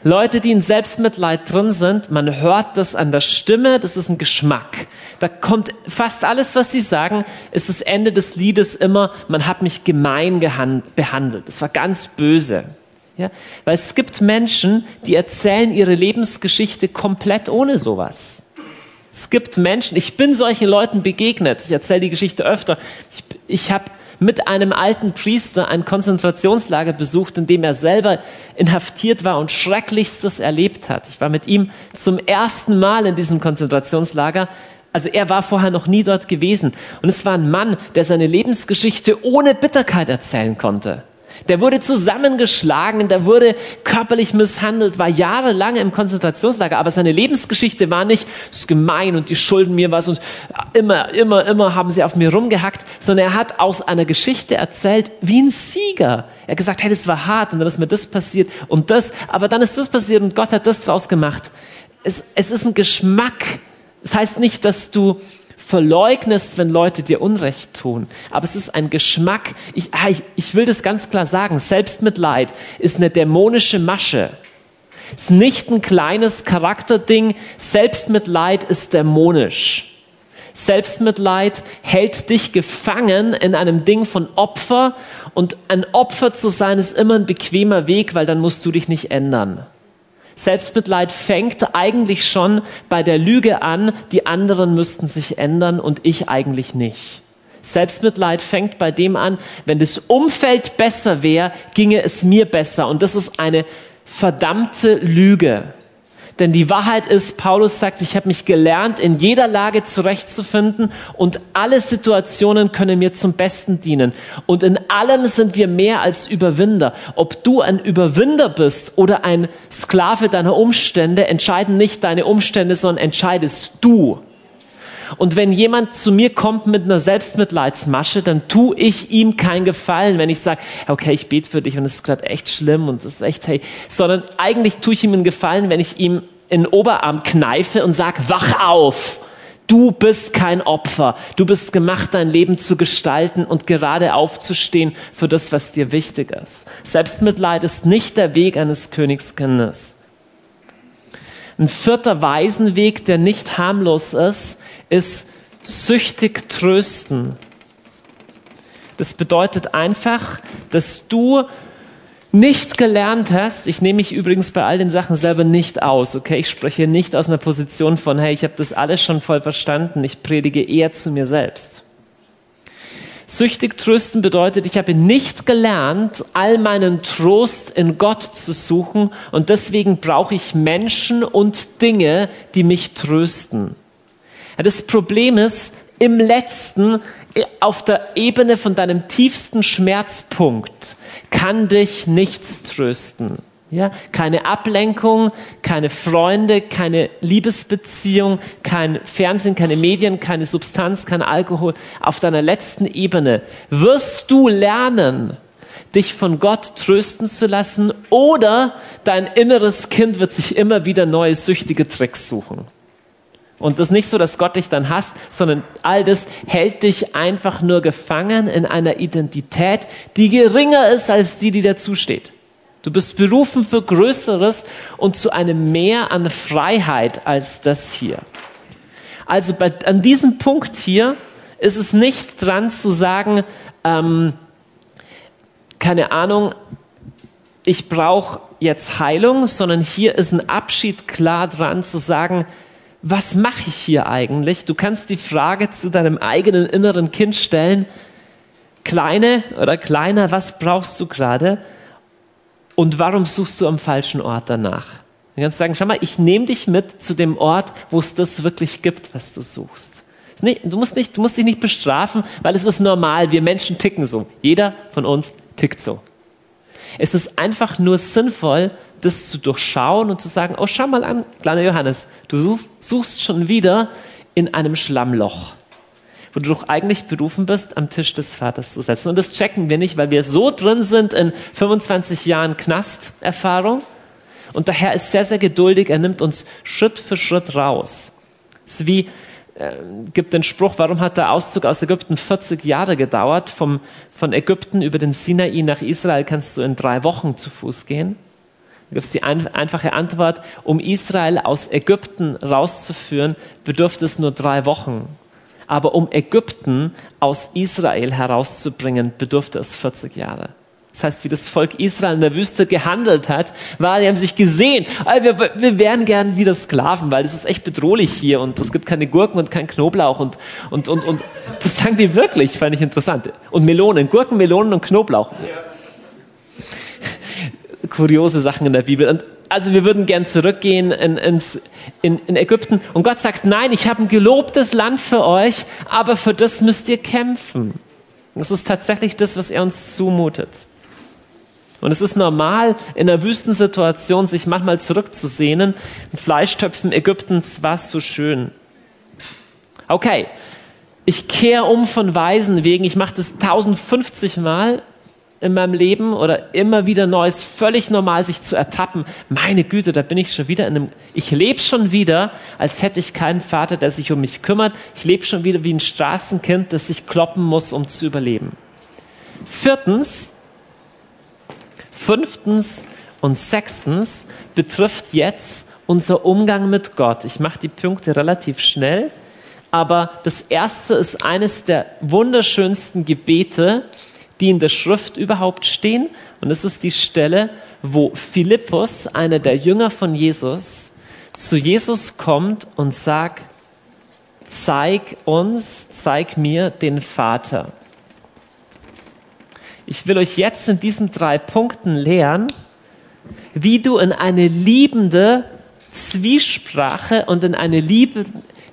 Leute, die in Selbstmitleid drin sind, man hört das an der Stimme, das ist ein Geschmack. Da kommt fast alles, was sie sagen, ist das Ende des Liedes immer, man hat mich gemein behandelt. Das war ganz böse. Ja? Weil es gibt Menschen, die erzählen ihre Lebensgeschichte komplett ohne sowas. Es gibt Menschen, ich bin solchen Leuten begegnet, ich erzähle die Geschichte öfter, ich, ich habe mit einem alten Priester ein Konzentrationslager besucht, in dem er selber inhaftiert war und Schrecklichstes erlebt hat. Ich war mit ihm zum ersten Mal in diesem Konzentrationslager. Also er war vorher noch nie dort gewesen. Und es war ein Mann, der seine Lebensgeschichte ohne Bitterkeit erzählen konnte. Der wurde zusammengeschlagen, der wurde körperlich misshandelt, war jahrelang im Konzentrationslager, aber seine Lebensgeschichte war nicht, es ist gemein und die schulden mir was und immer, immer, immer haben sie auf mir rumgehackt, sondern er hat aus einer Geschichte erzählt wie ein Sieger. Er hat gesagt, hey, das war hart und dann ist mir das passiert und das, aber dann ist das passiert und Gott hat das draus gemacht. Es, es ist ein Geschmack. Das heißt nicht, dass du verleugnest, wenn Leute dir Unrecht tun. Aber es ist ein Geschmack. Ich, ah, ich, ich will das ganz klar sagen. Selbstmitleid ist eine dämonische Masche. Es ist nicht ein kleines Charakterding. Selbstmitleid ist dämonisch. Selbstmitleid hält dich gefangen in einem Ding von Opfer und ein Opfer zu sein ist immer ein bequemer Weg, weil dann musst du dich nicht ändern. Selbstmitleid fängt eigentlich schon bei der Lüge an, die anderen müssten sich ändern und ich eigentlich nicht. Selbstmitleid fängt bei dem an, wenn das Umfeld besser wäre, ginge es mir besser. Und das ist eine verdammte Lüge. Denn die Wahrheit ist, Paulus sagt, ich habe mich gelernt, in jeder Lage zurechtzufinden und alle Situationen können mir zum Besten dienen. Und in allem sind wir mehr als Überwinder. Ob du ein Überwinder bist oder ein Sklave deiner Umstände, entscheiden nicht deine Umstände, sondern entscheidest du. Und wenn jemand zu mir kommt mit einer Selbstmitleidsmasche, dann tue ich ihm keinen Gefallen, wenn ich sage, okay, ich bete für dich und es ist gerade echt schlimm und es ist echt, hey, sondern eigentlich tue ich ihm einen Gefallen, wenn ich ihm in den Oberarm kneife und sage, wach auf. Du bist kein Opfer. Du bist gemacht, dein Leben zu gestalten und gerade aufzustehen für das, was dir wichtig ist. Selbstmitleid ist nicht der Weg eines Königskindes. Ein vierter Waisenweg, der nicht harmlos ist, ist süchtig trösten. Das bedeutet einfach, dass du nicht gelernt hast, ich nehme mich übrigens bei all den Sachen selber nicht aus, okay? Ich spreche nicht aus einer Position von, hey, ich habe das alles schon voll verstanden, ich predige eher zu mir selbst. Süchtig trösten bedeutet, ich habe nicht gelernt, all meinen Trost in Gott zu suchen und deswegen brauche ich Menschen und Dinge, die mich trösten. Das Problem ist, im letzten, auf der Ebene von deinem tiefsten Schmerzpunkt, kann dich nichts trösten. Ja, keine Ablenkung, keine Freunde, keine Liebesbeziehung, kein Fernsehen, keine Medien, keine Substanz, kein Alkohol. Auf deiner letzten Ebene wirst du lernen, dich von Gott trösten zu lassen oder dein inneres Kind wird sich immer wieder neue süchtige Tricks suchen. Und das ist nicht so, dass Gott dich dann hasst, sondern all das hält dich einfach nur gefangen in einer Identität, die geringer ist als die, die dazusteht. Du bist berufen für Größeres und zu einem Mehr an Freiheit als das hier. Also bei, an diesem Punkt hier ist es nicht dran zu sagen, ähm, keine Ahnung, ich brauche jetzt Heilung, sondern hier ist ein Abschied klar dran zu sagen, was mache ich hier eigentlich? Du kannst die Frage zu deinem eigenen inneren Kind stellen, Kleine oder Kleiner, was brauchst du gerade? Und warum suchst du am falschen Ort danach? Du kannst sagen, schau mal, ich nehme dich mit zu dem Ort, wo es das wirklich gibt, was du suchst. Nee, du, musst nicht, du musst dich nicht bestrafen, weil es ist normal. Wir Menschen ticken so. Jeder von uns tickt so. Es ist einfach nur sinnvoll, das zu durchschauen und zu sagen, oh, schau mal an, kleiner Johannes, du suchst, suchst schon wieder in einem Schlammloch, wo du doch eigentlich berufen bist, am Tisch des Vaters zu setzen. Und das checken wir nicht, weil wir so drin sind in 25 Jahren Knasterfahrung. Und der Herr ist sehr, sehr geduldig. Er nimmt uns Schritt für Schritt raus. Es ist wie, äh, gibt den Spruch, warum hat der Auszug aus Ägypten 40 Jahre gedauert? Vom, von Ägypten über den Sinai nach Israel kannst du in drei Wochen zu Fuß gehen. Da gibt es die ein, einfache Antwort, um Israel aus Ägypten rauszuführen, bedürfte es nur drei Wochen. Aber um Ägypten aus Israel herauszubringen, bedurfte es 40 Jahre. Das heißt, wie das Volk Israel in der Wüste gehandelt hat, war, die haben sich gesehen, wir, wir wären gern wieder Sklaven, weil es ist echt bedrohlich hier und es gibt keine Gurken und kein Knoblauch und, und, und, und das sagen die wirklich, fand ich interessant. Und Melonen, Gurken, Melonen und Knoblauch. Kuriose Sachen in der Bibel. Und also wir würden gern zurückgehen in, ins, in, in Ägypten. Und Gott sagt, nein, ich habe ein gelobtes Land für euch, aber für das müsst ihr kämpfen. Das ist tatsächlich das, was er uns zumutet. Und es ist normal, in einer Wüstensituation sich manchmal zurückzusehnen. In Fleischtöpfen Ägyptens war es so schön. Okay, ich kehre um von Weisen wegen. Ich mache das 1050 Mal in meinem Leben oder immer wieder neu. Ist völlig normal, sich zu ertappen. Meine Güte, da bin ich schon wieder in einem, ich lebe schon wieder, als hätte ich keinen Vater, der sich um mich kümmert. Ich lebe schon wieder wie ein Straßenkind, das sich kloppen muss, um zu überleben. Viertens, fünftens und sechstens betrifft jetzt unser Umgang mit Gott. Ich mache die Punkte relativ schnell, aber das erste ist eines der wunderschönsten Gebete, die in der Schrift überhaupt stehen. Und es ist die Stelle, wo Philippus, einer der Jünger von Jesus, zu Jesus kommt und sagt, zeig uns, zeig mir den Vater. Ich will euch jetzt in diesen drei Punkten lehren, wie du in eine liebende Zwiesprache und in eine liebe,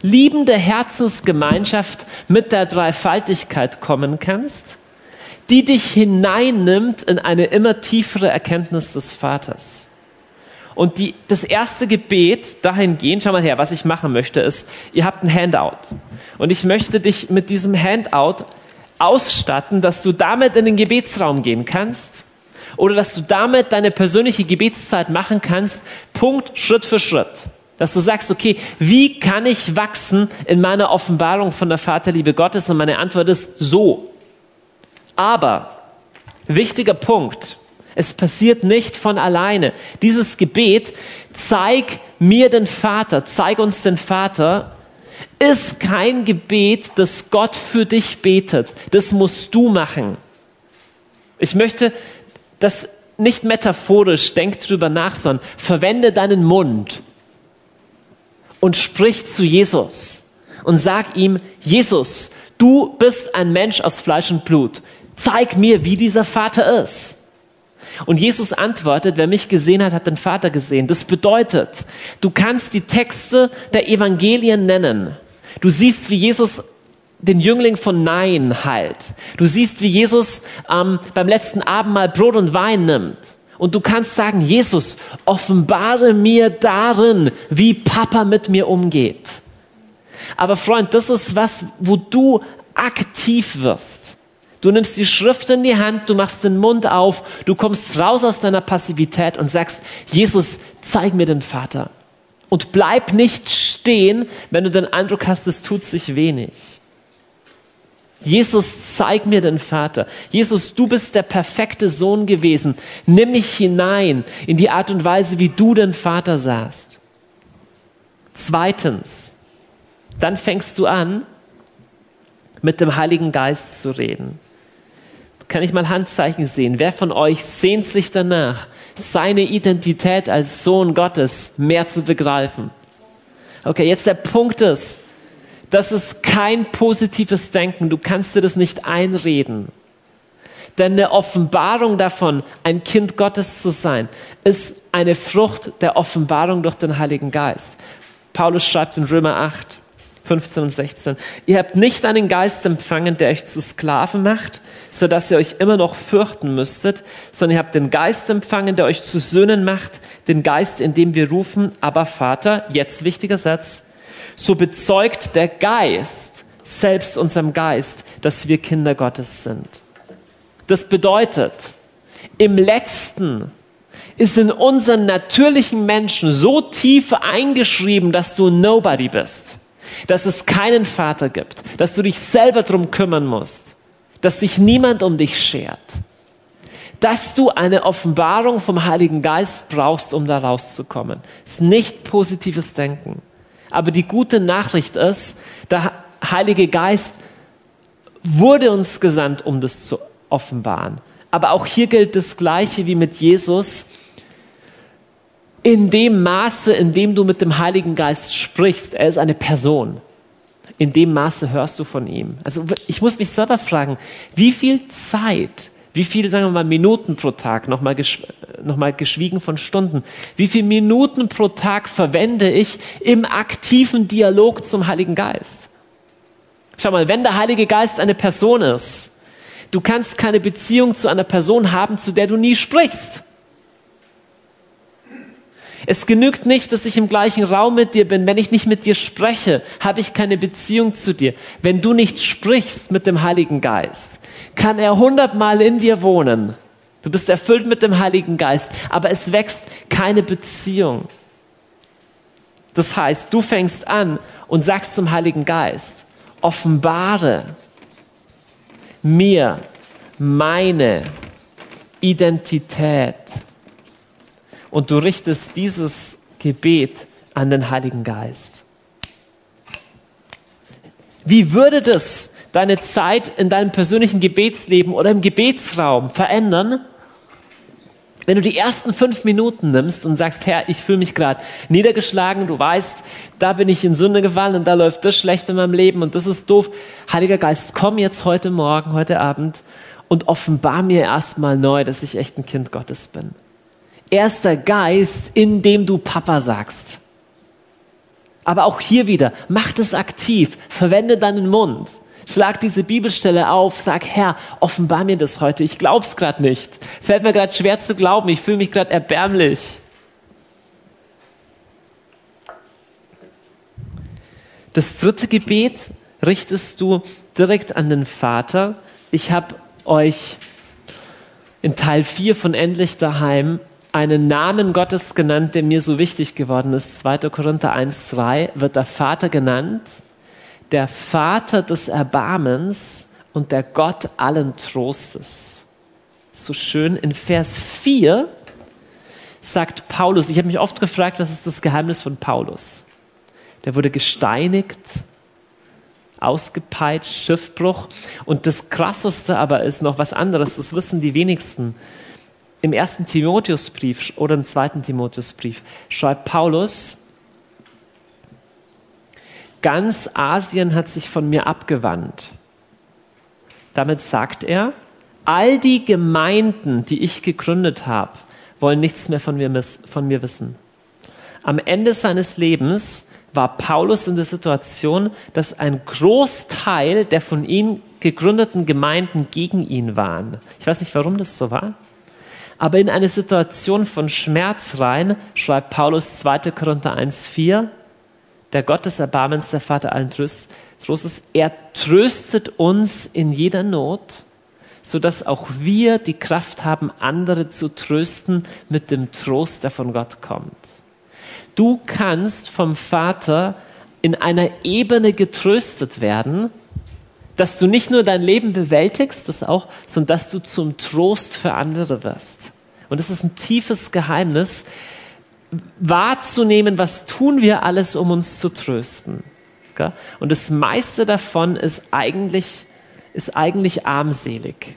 liebende Herzensgemeinschaft mit der Dreifaltigkeit kommen kannst die dich hineinnimmt in eine immer tiefere Erkenntnis des Vaters. Und die, das erste Gebet dahingehend, schau mal her, was ich machen möchte, ist, ihr habt ein Handout. Und ich möchte dich mit diesem Handout ausstatten, dass du damit in den Gebetsraum gehen kannst oder dass du damit deine persönliche Gebetszeit machen kannst, Punkt, Schritt für Schritt. Dass du sagst, okay, wie kann ich wachsen in meiner Offenbarung von der Vaterliebe Gottes? Und meine Antwort ist so. Aber, wichtiger Punkt, es passiert nicht von alleine. Dieses Gebet, zeig mir den Vater, zeig uns den Vater, ist kein Gebet, das Gott für dich betet. Das musst du machen. Ich möchte das nicht metaphorisch, denk drüber nach, sondern verwende deinen Mund und sprich zu Jesus und sag ihm, Jesus, du bist ein Mensch aus Fleisch und Blut zeig mir, wie dieser Vater ist. Und Jesus antwortet, wer mich gesehen hat, hat den Vater gesehen. Das bedeutet, du kannst die Texte der Evangelien nennen. Du siehst, wie Jesus den Jüngling von Nein heilt. Du siehst, wie Jesus ähm, beim letzten Abendmahl Brot und Wein nimmt. Und du kannst sagen, Jesus, offenbare mir darin, wie Papa mit mir umgeht. Aber Freund, das ist was, wo du aktiv wirst. Du nimmst die Schrift in die Hand, du machst den Mund auf, du kommst raus aus deiner Passivität und sagst, Jesus, zeig mir den Vater. Und bleib nicht stehen, wenn du den Eindruck hast, es tut sich wenig. Jesus, zeig mir den Vater. Jesus, du bist der perfekte Sohn gewesen. Nimm mich hinein in die Art und Weise, wie du den Vater sahst. Zweitens, dann fängst du an, mit dem Heiligen Geist zu reden kann ich mal Handzeichen sehen. Wer von euch sehnt sich danach, seine Identität als Sohn Gottes mehr zu begreifen? Okay, jetzt der Punkt ist, das ist kein positives Denken. Du kannst dir das nicht einreden. Denn eine Offenbarung davon, ein Kind Gottes zu sein, ist eine Frucht der Offenbarung durch den Heiligen Geist. Paulus schreibt in Römer 8, 15 und 16. Ihr habt nicht einen Geist empfangen, der euch zu Sklaven macht, so dass ihr euch immer noch fürchten müsstet, sondern ihr habt den Geist empfangen, der euch zu Söhnen macht, den Geist, in dem wir rufen, aber Vater, jetzt wichtiger Satz, so bezeugt der Geist selbst unserem Geist, dass wir Kinder Gottes sind. Das bedeutet, im letzten ist in unseren natürlichen Menschen so tief eingeschrieben, dass du Nobody bist dass es keinen Vater gibt, dass du dich selber drum kümmern musst, dass sich niemand um dich schert, dass du eine Offenbarung vom Heiligen Geist brauchst, um da rauszukommen. Ist nicht positives Denken. Aber die gute Nachricht ist, der Heilige Geist wurde uns gesandt, um das zu offenbaren. Aber auch hier gilt das Gleiche wie mit Jesus. In dem Maße, in dem du mit dem Heiligen Geist sprichst, er ist eine Person. In dem Maße hörst du von ihm. Also ich muss mich selber fragen, wie viel Zeit, wie viel, sagen wir mal, Minuten pro Tag, nochmal geschw noch geschwiegen von Stunden, wie viele Minuten pro Tag verwende ich im aktiven Dialog zum Heiligen Geist? Schau mal, wenn der Heilige Geist eine Person ist, du kannst keine Beziehung zu einer Person haben, zu der du nie sprichst. Es genügt nicht, dass ich im gleichen Raum mit dir bin. Wenn ich nicht mit dir spreche, habe ich keine Beziehung zu dir. Wenn du nicht sprichst mit dem Heiligen Geist, kann er hundertmal in dir wohnen. Du bist erfüllt mit dem Heiligen Geist, aber es wächst keine Beziehung. Das heißt, du fängst an und sagst zum Heiligen Geist, offenbare mir meine Identität. Und du richtest dieses Gebet an den Heiligen Geist. Wie würde das deine Zeit in deinem persönlichen Gebetsleben oder im Gebetsraum verändern, wenn du die ersten fünf Minuten nimmst und sagst, Herr, ich fühle mich gerade niedergeschlagen, du weißt, da bin ich in Sünde gefallen und da läuft das schlecht in meinem Leben und das ist doof. Heiliger Geist, komm jetzt heute Morgen, heute Abend und offenbar mir erstmal neu, dass ich echt ein Kind Gottes bin. Erster Geist, in dem du Papa sagst. Aber auch hier wieder, mach das aktiv, verwende deinen Mund. Schlag diese Bibelstelle auf, sag, Herr, offenbar mir das heute. Ich glaub's gerade nicht. Fällt mir gerade schwer zu glauben. Ich fühle mich gerade erbärmlich. Das dritte Gebet richtest du direkt an den Vater. Ich habe euch in Teil 4 von Endlich daheim einen Namen Gottes genannt, der mir so wichtig geworden ist. 2. Korinther 1.3 wird der Vater genannt der Vater des Erbarmens und der Gott allen Trostes. So schön in Vers 4 sagt Paulus, ich habe mich oft gefragt, was ist das Geheimnis von Paulus? Der wurde gesteinigt, ausgepeitscht, Schiffbruch. Und das Krasseste aber ist noch was anderes, das wissen die wenigsten. Im ersten Timotheusbrief oder im zweiten Timotheusbrief schreibt Paulus, Ganz Asien hat sich von mir abgewandt. Damit sagt er, all die Gemeinden, die ich gegründet habe, wollen nichts mehr von mir, von mir wissen. Am Ende seines Lebens war Paulus in der Situation, dass ein Großteil der von ihm gegründeten Gemeinden gegen ihn waren. Ich weiß nicht, warum das so war. Aber in eine Situation von Schmerz rein schreibt Paulus 2. Korinther 1,4, der Gott des Erbarmens, der Vater allen Trostes, er tröstet uns in jeder Not, so dass auch wir die Kraft haben, andere zu trösten mit dem Trost, der von Gott kommt. Du kannst vom Vater in einer Ebene getröstet werden, dass du nicht nur dein Leben bewältigst, das auch, sondern dass du zum Trost für andere wirst. Und das ist ein tiefes Geheimnis, wahrzunehmen, was tun wir alles, um uns zu trösten. Und das meiste davon ist eigentlich, ist eigentlich armselig.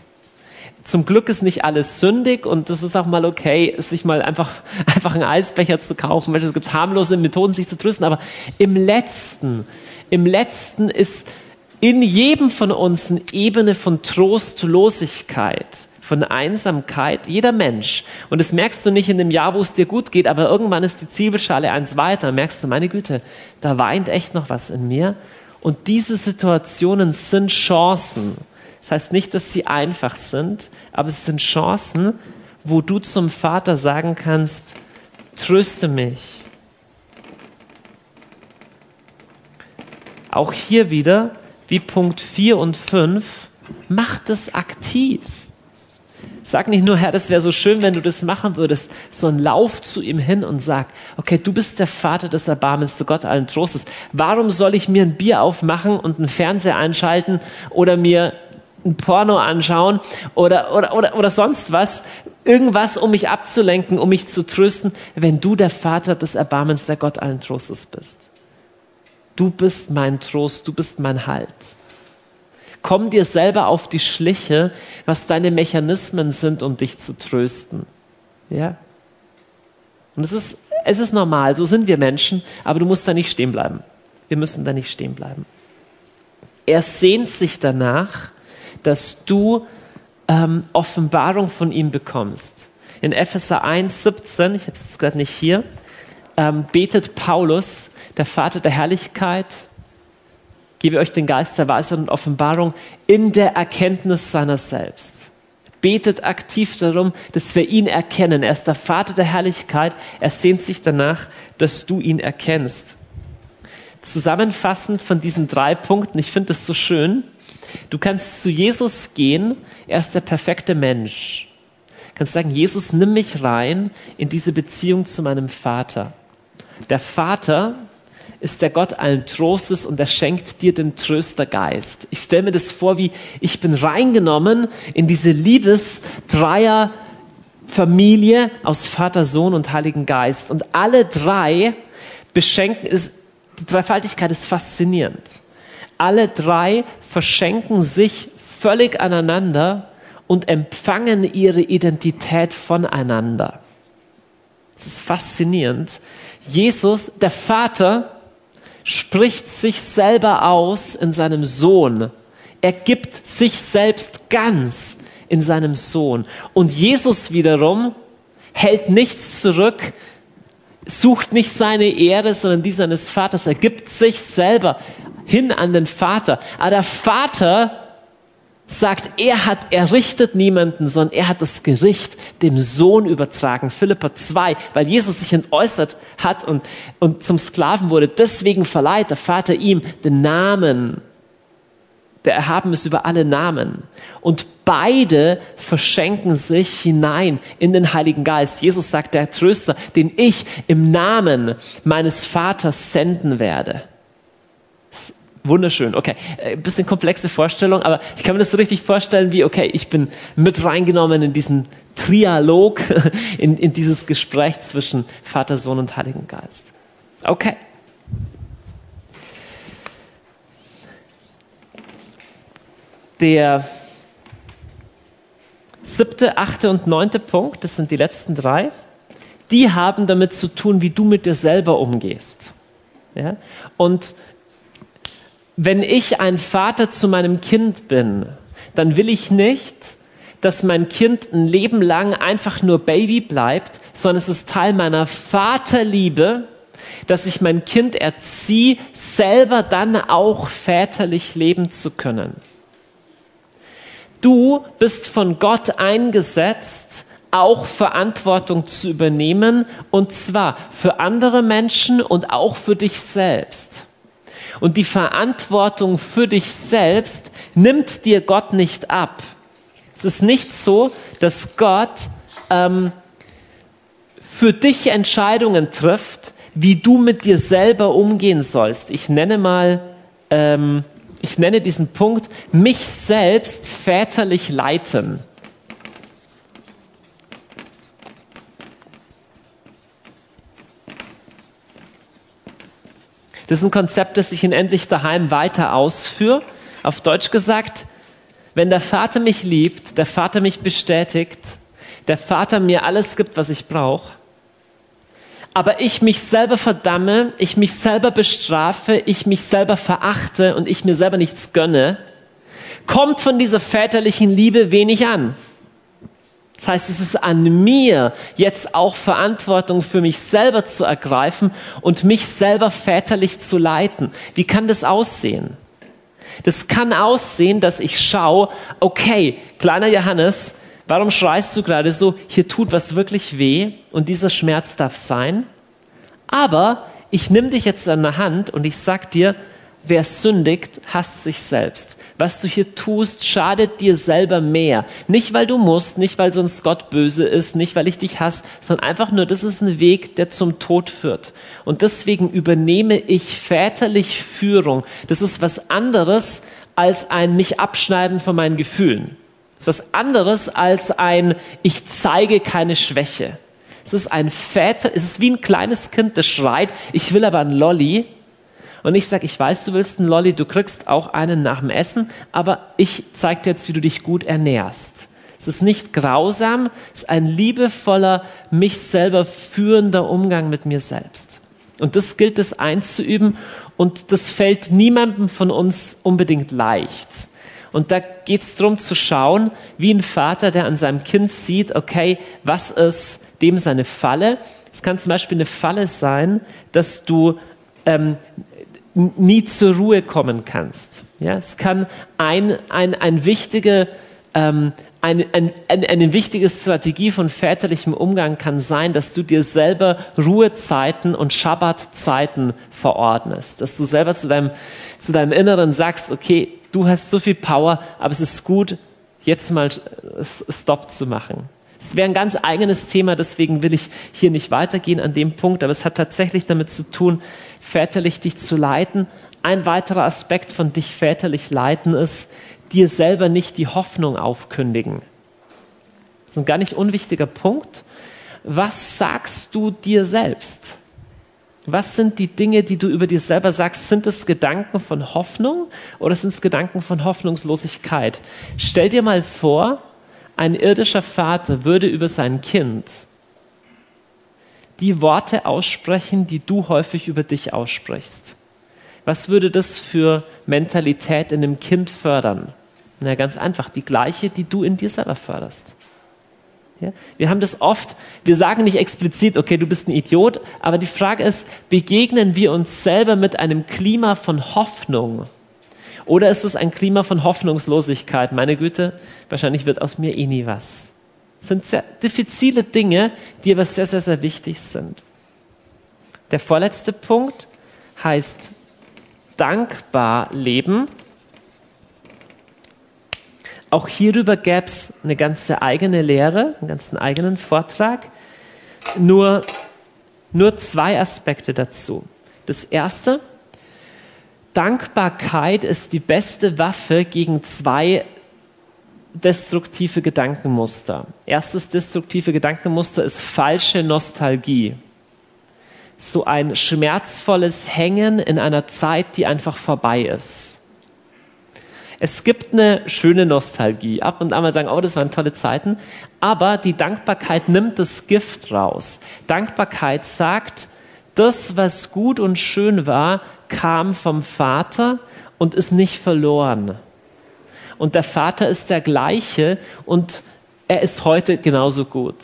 Zum Glück ist nicht alles sündig und das ist auch mal okay, sich mal einfach, einfach einen Eisbecher zu kaufen. Es gibt harmlose Methoden, sich zu trösten. Aber im Letzten, im Letzten ist in jedem von uns eine Ebene von Trostlosigkeit von Einsamkeit, jeder Mensch. Und das merkst du nicht in dem Jahr, wo es dir gut geht, aber irgendwann ist die Zwiebelschale eins weiter, merkst du, meine Güte, da weint echt noch was in mir. Und diese Situationen sind Chancen. Das heißt nicht, dass sie einfach sind, aber es sind Chancen, wo du zum Vater sagen kannst, tröste mich. Auch hier wieder, wie Punkt 4 und 5, mach das aktiv. Sag nicht nur, Herr, das wäre so schön, wenn du das machen würdest, sondern lauf zu ihm hin und sag, okay, du bist der Vater des Erbarmens, du Gott allen Trostes. Warum soll ich mir ein Bier aufmachen und einen Fernseher einschalten oder mir ein Porno anschauen oder, oder, oder, oder sonst was, irgendwas, um mich abzulenken, um mich zu trösten, wenn du der Vater des Erbarmens, der Gott allen Trostes bist. Du bist mein Trost, du bist mein Halt. Komm dir selber auf die Schliche, was deine Mechanismen sind, um dich zu trösten. Ja? Und es ist, es ist normal, so sind wir Menschen, aber du musst da nicht stehen bleiben. Wir müssen da nicht stehen bleiben. Er sehnt sich danach, dass du ähm, Offenbarung von ihm bekommst. In Epheser 1, 17, ich habe es jetzt gerade nicht hier, ähm, betet Paulus, der Vater der Herrlichkeit, gebe euch den Geist der Weisheit und Offenbarung in der Erkenntnis seiner selbst. Betet aktiv darum, dass wir ihn erkennen. Er ist der Vater der Herrlichkeit. Er sehnt sich danach, dass du ihn erkennst. Zusammenfassend von diesen drei Punkten, ich finde das so schön, du kannst zu Jesus gehen, er ist der perfekte Mensch. Du kannst sagen, Jesus, nimm mich rein in diese Beziehung zu meinem Vater. Der Vater ist der Gott allen Trostes und er schenkt dir den Tröstergeist. Ich stelle mir das vor, wie ich bin reingenommen in diese Liebesdreier Familie aus Vater, Sohn und Heiligen Geist. Und alle drei beschenken, ist, die Dreifaltigkeit ist faszinierend. Alle drei verschenken sich völlig aneinander und empfangen ihre Identität voneinander. Das ist faszinierend. Jesus, der Vater, spricht sich selber aus in seinem Sohn. Er gibt sich selbst ganz in seinem Sohn. Und Jesus wiederum hält nichts zurück, sucht nicht seine Ehre, sondern die seines Vaters. Er gibt sich selber hin an den Vater. Aber der Vater sagt, er hat, er richtet niemanden, sondern er hat das Gericht dem Sohn übertragen. Philippa 2, weil Jesus sich entäußert hat und, und zum Sklaven wurde. Deswegen verleiht der Vater ihm den Namen. Der Erhaben ist über alle Namen. Und beide verschenken sich hinein in den Heiligen Geist. Jesus sagt, der Tröster, den ich im Namen meines Vaters senden werde. Wunderschön, okay. Ein äh, bisschen komplexe Vorstellung, aber ich kann mir das so richtig vorstellen, wie, okay, ich bin mit reingenommen in diesen Trialog, in, in dieses Gespräch zwischen Vater, Sohn und Heiligen Geist. Okay. Der siebte, achte und neunte Punkt, das sind die letzten drei, die haben damit zu tun, wie du mit dir selber umgehst. Ja? Und wenn ich ein Vater zu meinem Kind bin, dann will ich nicht, dass mein Kind ein Leben lang einfach nur Baby bleibt, sondern es ist Teil meiner Vaterliebe, dass ich mein Kind erziehe, selber dann auch väterlich leben zu können. Du bist von Gott eingesetzt, auch Verantwortung zu übernehmen, und zwar für andere Menschen und auch für dich selbst. Und die Verantwortung für dich selbst nimmt dir Gott nicht ab. Es ist nicht so, dass Gott ähm, für dich Entscheidungen trifft, wie du mit dir selber umgehen sollst. Ich nenne mal, ähm, ich nenne diesen Punkt, mich selbst väterlich leiten. Das ist ein Konzept, das ich in Endlich daheim weiter ausführe. Auf Deutsch gesagt, wenn der Vater mich liebt, der Vater mich bestätigt, der Vater mir alles gibt, was ich brauche, aber ich mich selber verdamme, ich mich selber bestrafe, ich mich selber verachte und ich mir selber nichts gönne, kommt von dieser väterlichen Liebe wenig an. Das heißt, es ist an mir, jetzt auch Verantwortung für mich selber zu ergreifen und mich selber väterlich zu leiten. Wie kann das aussehen? Das kann aussehen, dass ich schaue, okay, kleiner Johannes, warum schreist du gerade so, hier tut was wirklich weh und dieser Schmerz darf sein. Aber ich nehme dich jetzt an der Hand und ich sag dir, wer sündigt, hasst sich selbst. Was du hier tust, schadet dir selber mehr. Nicht, weil du musst, nicht, weil sonst Gott böse ist, nicht, weil ich dich hasse, sondern einfach nur, das ist ein Weg, der zum Tod führt. Und deswegen übernehme ich väterlich Führung. Das ist was anderes als ein mich abschneiden von meinen Gefühlen. Das ist was anderes als ein ich zeige keine Schwäche. Es ist ein Väter, es ist wie ein kleines Kind, das schreit, ich will aber ein Lolli und ich sage, ich weiß, du willst einen Lolli, du kriegst auch einen nach dem Essen, aber ich zeige dir jetzt, wie du dich gut ernährst. Es ist nicht grausam, es ist ein liebevoller, mich selber führender Umgang mit mir selbst. Und das gilt es einzuüben und das fällt niemandem von uns unbedingt leicht. Und da geht es darum zu schauen, wie ein Vater, der an seinem Kind sieht, okay, was ist dem seine Falle? Es kann zum Beispiel eine Falle sein, dass du ähm, nie zur Ruhe kommen kannst. Ja, es kann ein, ein, ein wichtige, ähm, eine, ein, eine, eine wichtige Strategie von väterlichem Umgang kann sein, dass du dir selber Ruhezeiten und Schabbatzeiten verordnest. Dass du selber zu deinem, zu deinem Inneren sagst, okay, du hast so viel Power, aber es ist gut, jetzt mal Stopp zu machen. Es wäre ein ganz eigenes Thema, deswegen will ich hier nicht weitergehen an dem Punkt, aber es hat tatsächlich damit zu tun, väterlich dich zu leiten. Ein weiterer Aspekt von dich väterlich leiten ist, dir selber nicht die Hoffnung aufkündigen. Das ist ein gar nicht unwichtiger Punkt. Was sagst du dir selbst? Was sind die Dinge, die du über dir selber sagst? Sind es Gedanken von Hoffnung oder sind es Gedanken von Hoffnungslosigkeit? Stell dir mal vor, ein irdischer Vater würde über sein Kind die Worte aussprechen, die du häufig über dich aussprichst. Was würde das für Mentalität in einem Kind fördern? Na, ganz einfach, die gleiche, die du in dir selber förderst. Ja? Wir haben das oft, wir sagen nicht explizit, okay, du bist ein Idiot, aber die Frage ist, begegnen wir uns selber mit einem Klima von Hoffnung? Oder ist es ein Klima von Hoffnungslosigkeit? Meine Güte, wahrscheinlich wird aus mir eh nie was. Das sind sehr diffizile Dinge, die aber sehr, sehr, sehr wichtig sind. Der vorletzte Punkt heißt dankbar leben. Auch hierüber gäbe es eine ganze eigene Lehre, einen ganzen eigenen Vortrag. Nur, nur zwei Aspekte dazu. Das erste, Dankbarkeit ist die beste Waffe gegen zwei destruktive Gedankenmuster. Erstes destruktive Gedankenmuster ist falsche Nostalgie. So ein schmerzvolles Hängen in einer Zeit, die einfach vorbei ist. Es gibt eine schöne Nostalgie. Ab und an mal sagen, oh, das waren tolle Zeiten. Aber die Dankbarkeit nimmt das Gift raus. Dankbarkeit sagt, das, was gut und schön war, kam vom Vater und ist nicht verloren. Und der Vater ist der gleiche und er ist heute genauso gut.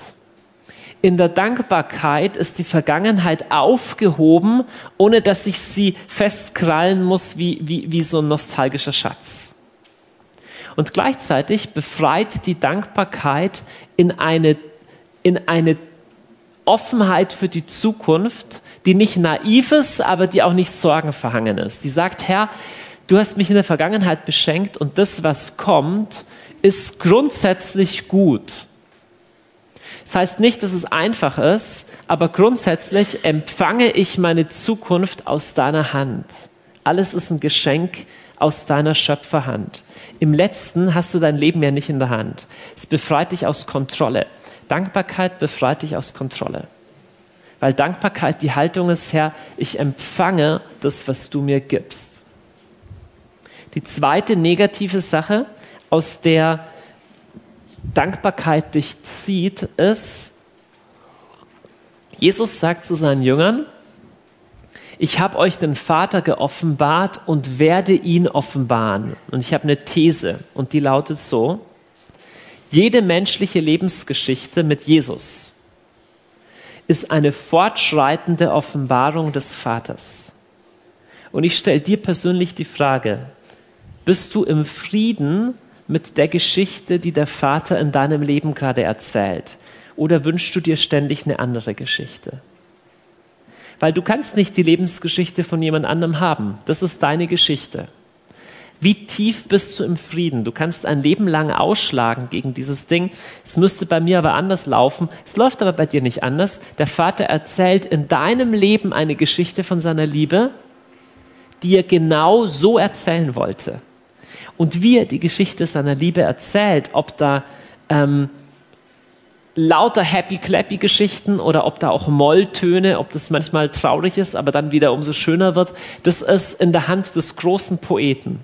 In der Dankbarkeit ist die Vergangenheit aufgehoben, ohne dass ich sie festkrallen muss wie, wie, wie so ein nostalgischer Schatz. Und gleichzeitig befreit die Dankbarkeit in eine, in eine Offenheit für die Zukunft, die nicht naiv ist, aber die auch nicht sorgenverhangen ist. Die sagt, Herr, du hast mich in der Vergangenheit beschenkt und das, was kommt, ist grundsätzlich gut. Das heißt nicht, dass es einfach ist, aber grundsätzlich empfange ich meine Zukunft aus deiner Hand. Alles ist ein Geschenk aus deiner Schöpferhand. Im letzten hast du dein Leben ja nicht in der Hand. Es befreit dich aus Kontrolle. Dankbarkeit befreit dich aus Kontrolle. Weil Dankbarkeit die Haltung ist, Herr, ich empfange das, was du mir gibst. Die zweite negative Sache, aus der Dankbarkeit dich zieht, ist, Jesus sagt zu seinen Jüngern, ich habe euch den Vater geoffenbart und werde ihn offenbaren. Und ich habe eine These und die lautet so, jede menschliche Lebensgeschichte mit Jesus ist eine fortschreitende Offenbarung des Vaters. Und ich stelle dir persönlich die Frage, bist du im Frieden mit der Geschichte, die der Vater in deinem Leben gerade erzählt? Oder wünschst du dir ständig eine andere Geschichte? Weil du kannst nicht die Lebensgeschichte von jemand anderem haben. Das ist deine Geschichte. Wie tief bist du im Frieden? Du kannst ein Leben lang ausschlagen gegen dieses Ding. Es müsste bei mir aber anders laufen. Es läuft aber bei dir nicht anders. Der Vater erzählt in deinem Leben eine Geschichte von seiner Liebe, die er genau so erzählen wollte. Und wie er die Geschichte seiner Liebe erzählt, ob da ähm, lauter Happy-Clappy-Geschichten oder ob da auch Molltöne, ob das manchmal traurig ist, aber dann wieder umso schöner wird. Das ist in der Hand des großen Poeten,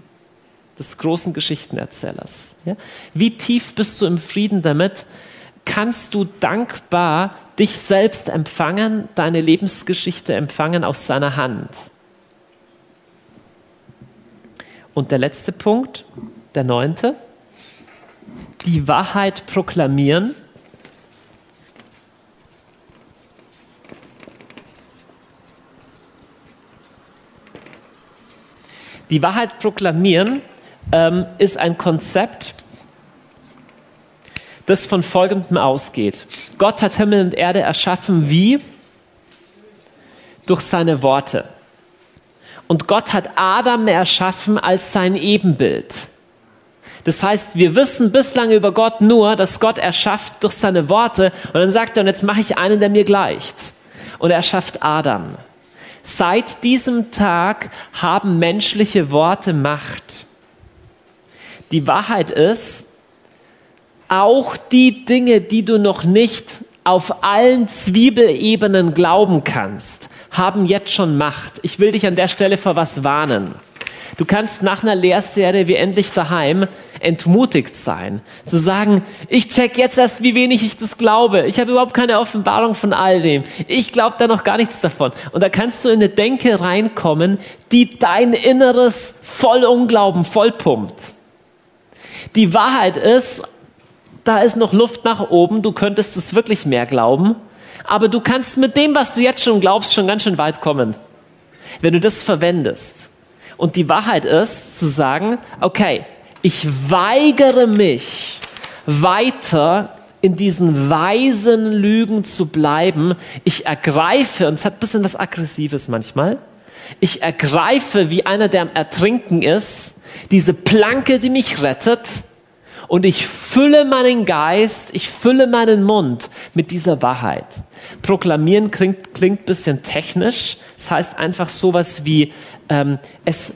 des großen Geschichtenerzählers. Ja? Wie tief bist du im Frieden damit? Kannst du dankbar dich selbst empfangen, deine Lebensgeschichte empfangen aus seiner Hand? Und der letzte Punkt, der neunte, die Wahrheit proklamieren Die Wahrheit proklamieren ähm, ist ein Konzept, das von Folgendem ausgeht. Gott hat Himmel und Erde erschaffen wie? Durch seine Worte. Und Gott hat Adam erschaffen als sein Ebenbild. Das heißt, wir wissen bislang über Gott nur, dass Gott erschafft durch seine Worte und dann sagt er, und jetzt mache ich einen, der mir gleicht. Und er schafft Adam. Seit diesem Tag haben menschliche Worte Macht. Die Wahrheit ist, auch die Dinge, die du noch nicht auf allen Zwiebelebenen glauben kannst, haben jetzt schon Macht. Ich will dich an der Stelle vor was warnen. Du kannst nach einer Lehrserie wie endlich daheim entmutigt sein, zu sagen, ich check jetzt erst, wie wenig ich das glaube. Ich habe überhaupt keine Offenbarung von all dem. Ich glaube da noch gar nichts davon. Und da kannst du in eine Denke reinkommen, die dein Inneres voll Unglauben vollpumpt. Die Wahrheit ist, da ist noch Luft nach oben, du könntest es wirklich mehr glauben, aber du kannst mit dem, was du jetzt schon glaubst, schon ganz schön weit kommen, wenn du das verwendest. Und die Wahrheit ist zu sagen, okay, ich weigere mich weiter in diesen weisen Lügen zu bleiben. Ich ergreife, und es hat ein bisschen was Aggressives manchmal, ich ergreife, wie einer, der am Ertrinken ist, diese Planke, die mich rettet, und ich fülle meinen Geist, ich fülle meinen Mund mit dieser Wahrheit. Proklamieren klingt, klingt bisschen technisch. Das heißt einfach sowas wie, ähm, es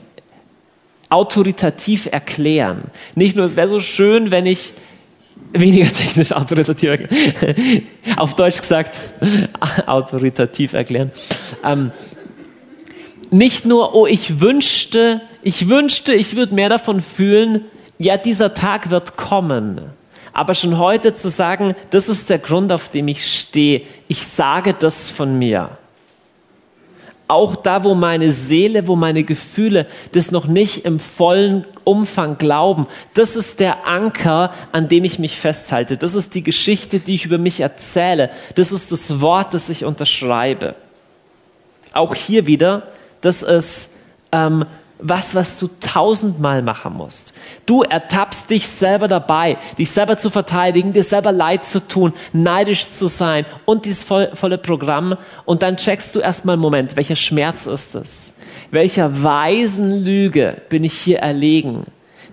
autoritativ erklären. Nicht nur, es wäre so schön, wenn ich weniger technisch autoritativ. Auf Deutsch gesagt, autoritativ erklären. Ähm, nicht nur, oh, ich wünschte, ich wünschte, ich würde mehr davon fühlen, ja, dieser Tag wird kommen. Aber schon heute zu sagen, das ist der Grund, auf dem ich stehe. Ich sage das von mir auch da, wo meine Seele, wo meine Gefühle das noch nicht im vollen Umfang glauben, das ist der Anker, an dem ich mich festhalte. Das ist die Geschichte, die ich über mich erzähle. Das ist das Wort, das ich unterschreibe. Auch hier wieder, das ist ähm, was, was du tausendmal machen musst. Du ertappst dich selber dabei, dich selber zu verteidigen, dir selber Leid zu tun, neidisch zu sein und dieses volle Programm. Und dann checkst du erstmal, Moment, welcher Schmerz ist es? Welcher weisen Lüge bin ich hier erlegen?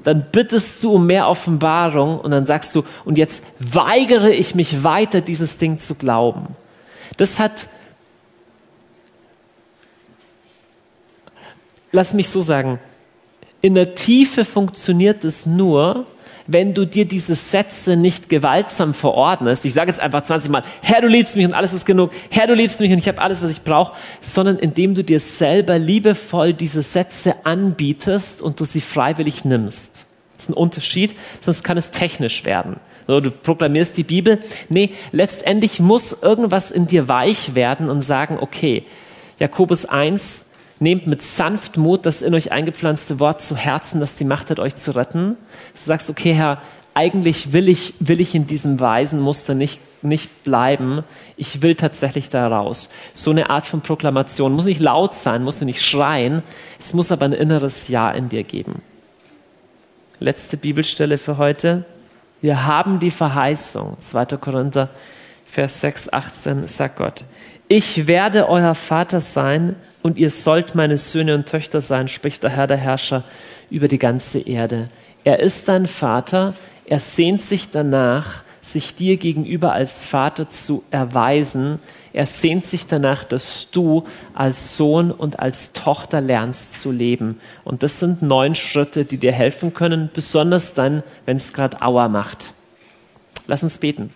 Dann bittest du um mehr Offenbarung und dann sagst du, und jetzt weigere ich mich weiter, dieses Ding zu glauben. Das hat lass mich so sagen, in der Tiefe funktioniert es nur, wenn du dir diese Sätze nicht gewaltsam verordnest. Ich sage jetzt einfach 20 Mal, Herr, du liebst mich und alles ist genug. Herr, du liebst mich und ich habe alles, was ich brauche. Sondern indem du dir selber liebevoll diese Sätze anbietest und du sie freiwillig nimmst. Das ist ein Unterschied, sonst kann es technisch werden. So, du proklamierst die Bibel. Nee, letztendlich muss irgendwas in dir weich werden und sagen, okay, Jakobus 1, Nehmt mit Sanftmut das in euch eingepflanzte Wort zu Herzen, das die Macht hat, euch zu retten. Du sagst, okay, Herr, eigentlich will ich, will ich in diesem weisen Muster nicht, nicht bleiben. Ich will tatsächlich da raus. So eine Art von Proklamation muss nicht laut sein, muss nicht schreien. Es muss aber ein inneres Ja in dir geben. Letzte Bibelstelle für heute. Wir haben die Verheißung. 2. Korinther, Vers 6, 18 sagt Gott. Ich werde euer Vater sein und ihr sollt meine Söhne und Töchter sein, spricht der Herr der Herrscher über die ganze Erde. Er ist dein Vater, er sehnt sich danach, sich dir gegenüber als Vater zu erweisen. Er sehnt sich danach, dass du als Sohn und als Tochter lernst zu leben. Und das sind neun Schritte, die dir helfen können, besonders dann, wenn es gerade Auer macht. Lass uns beten.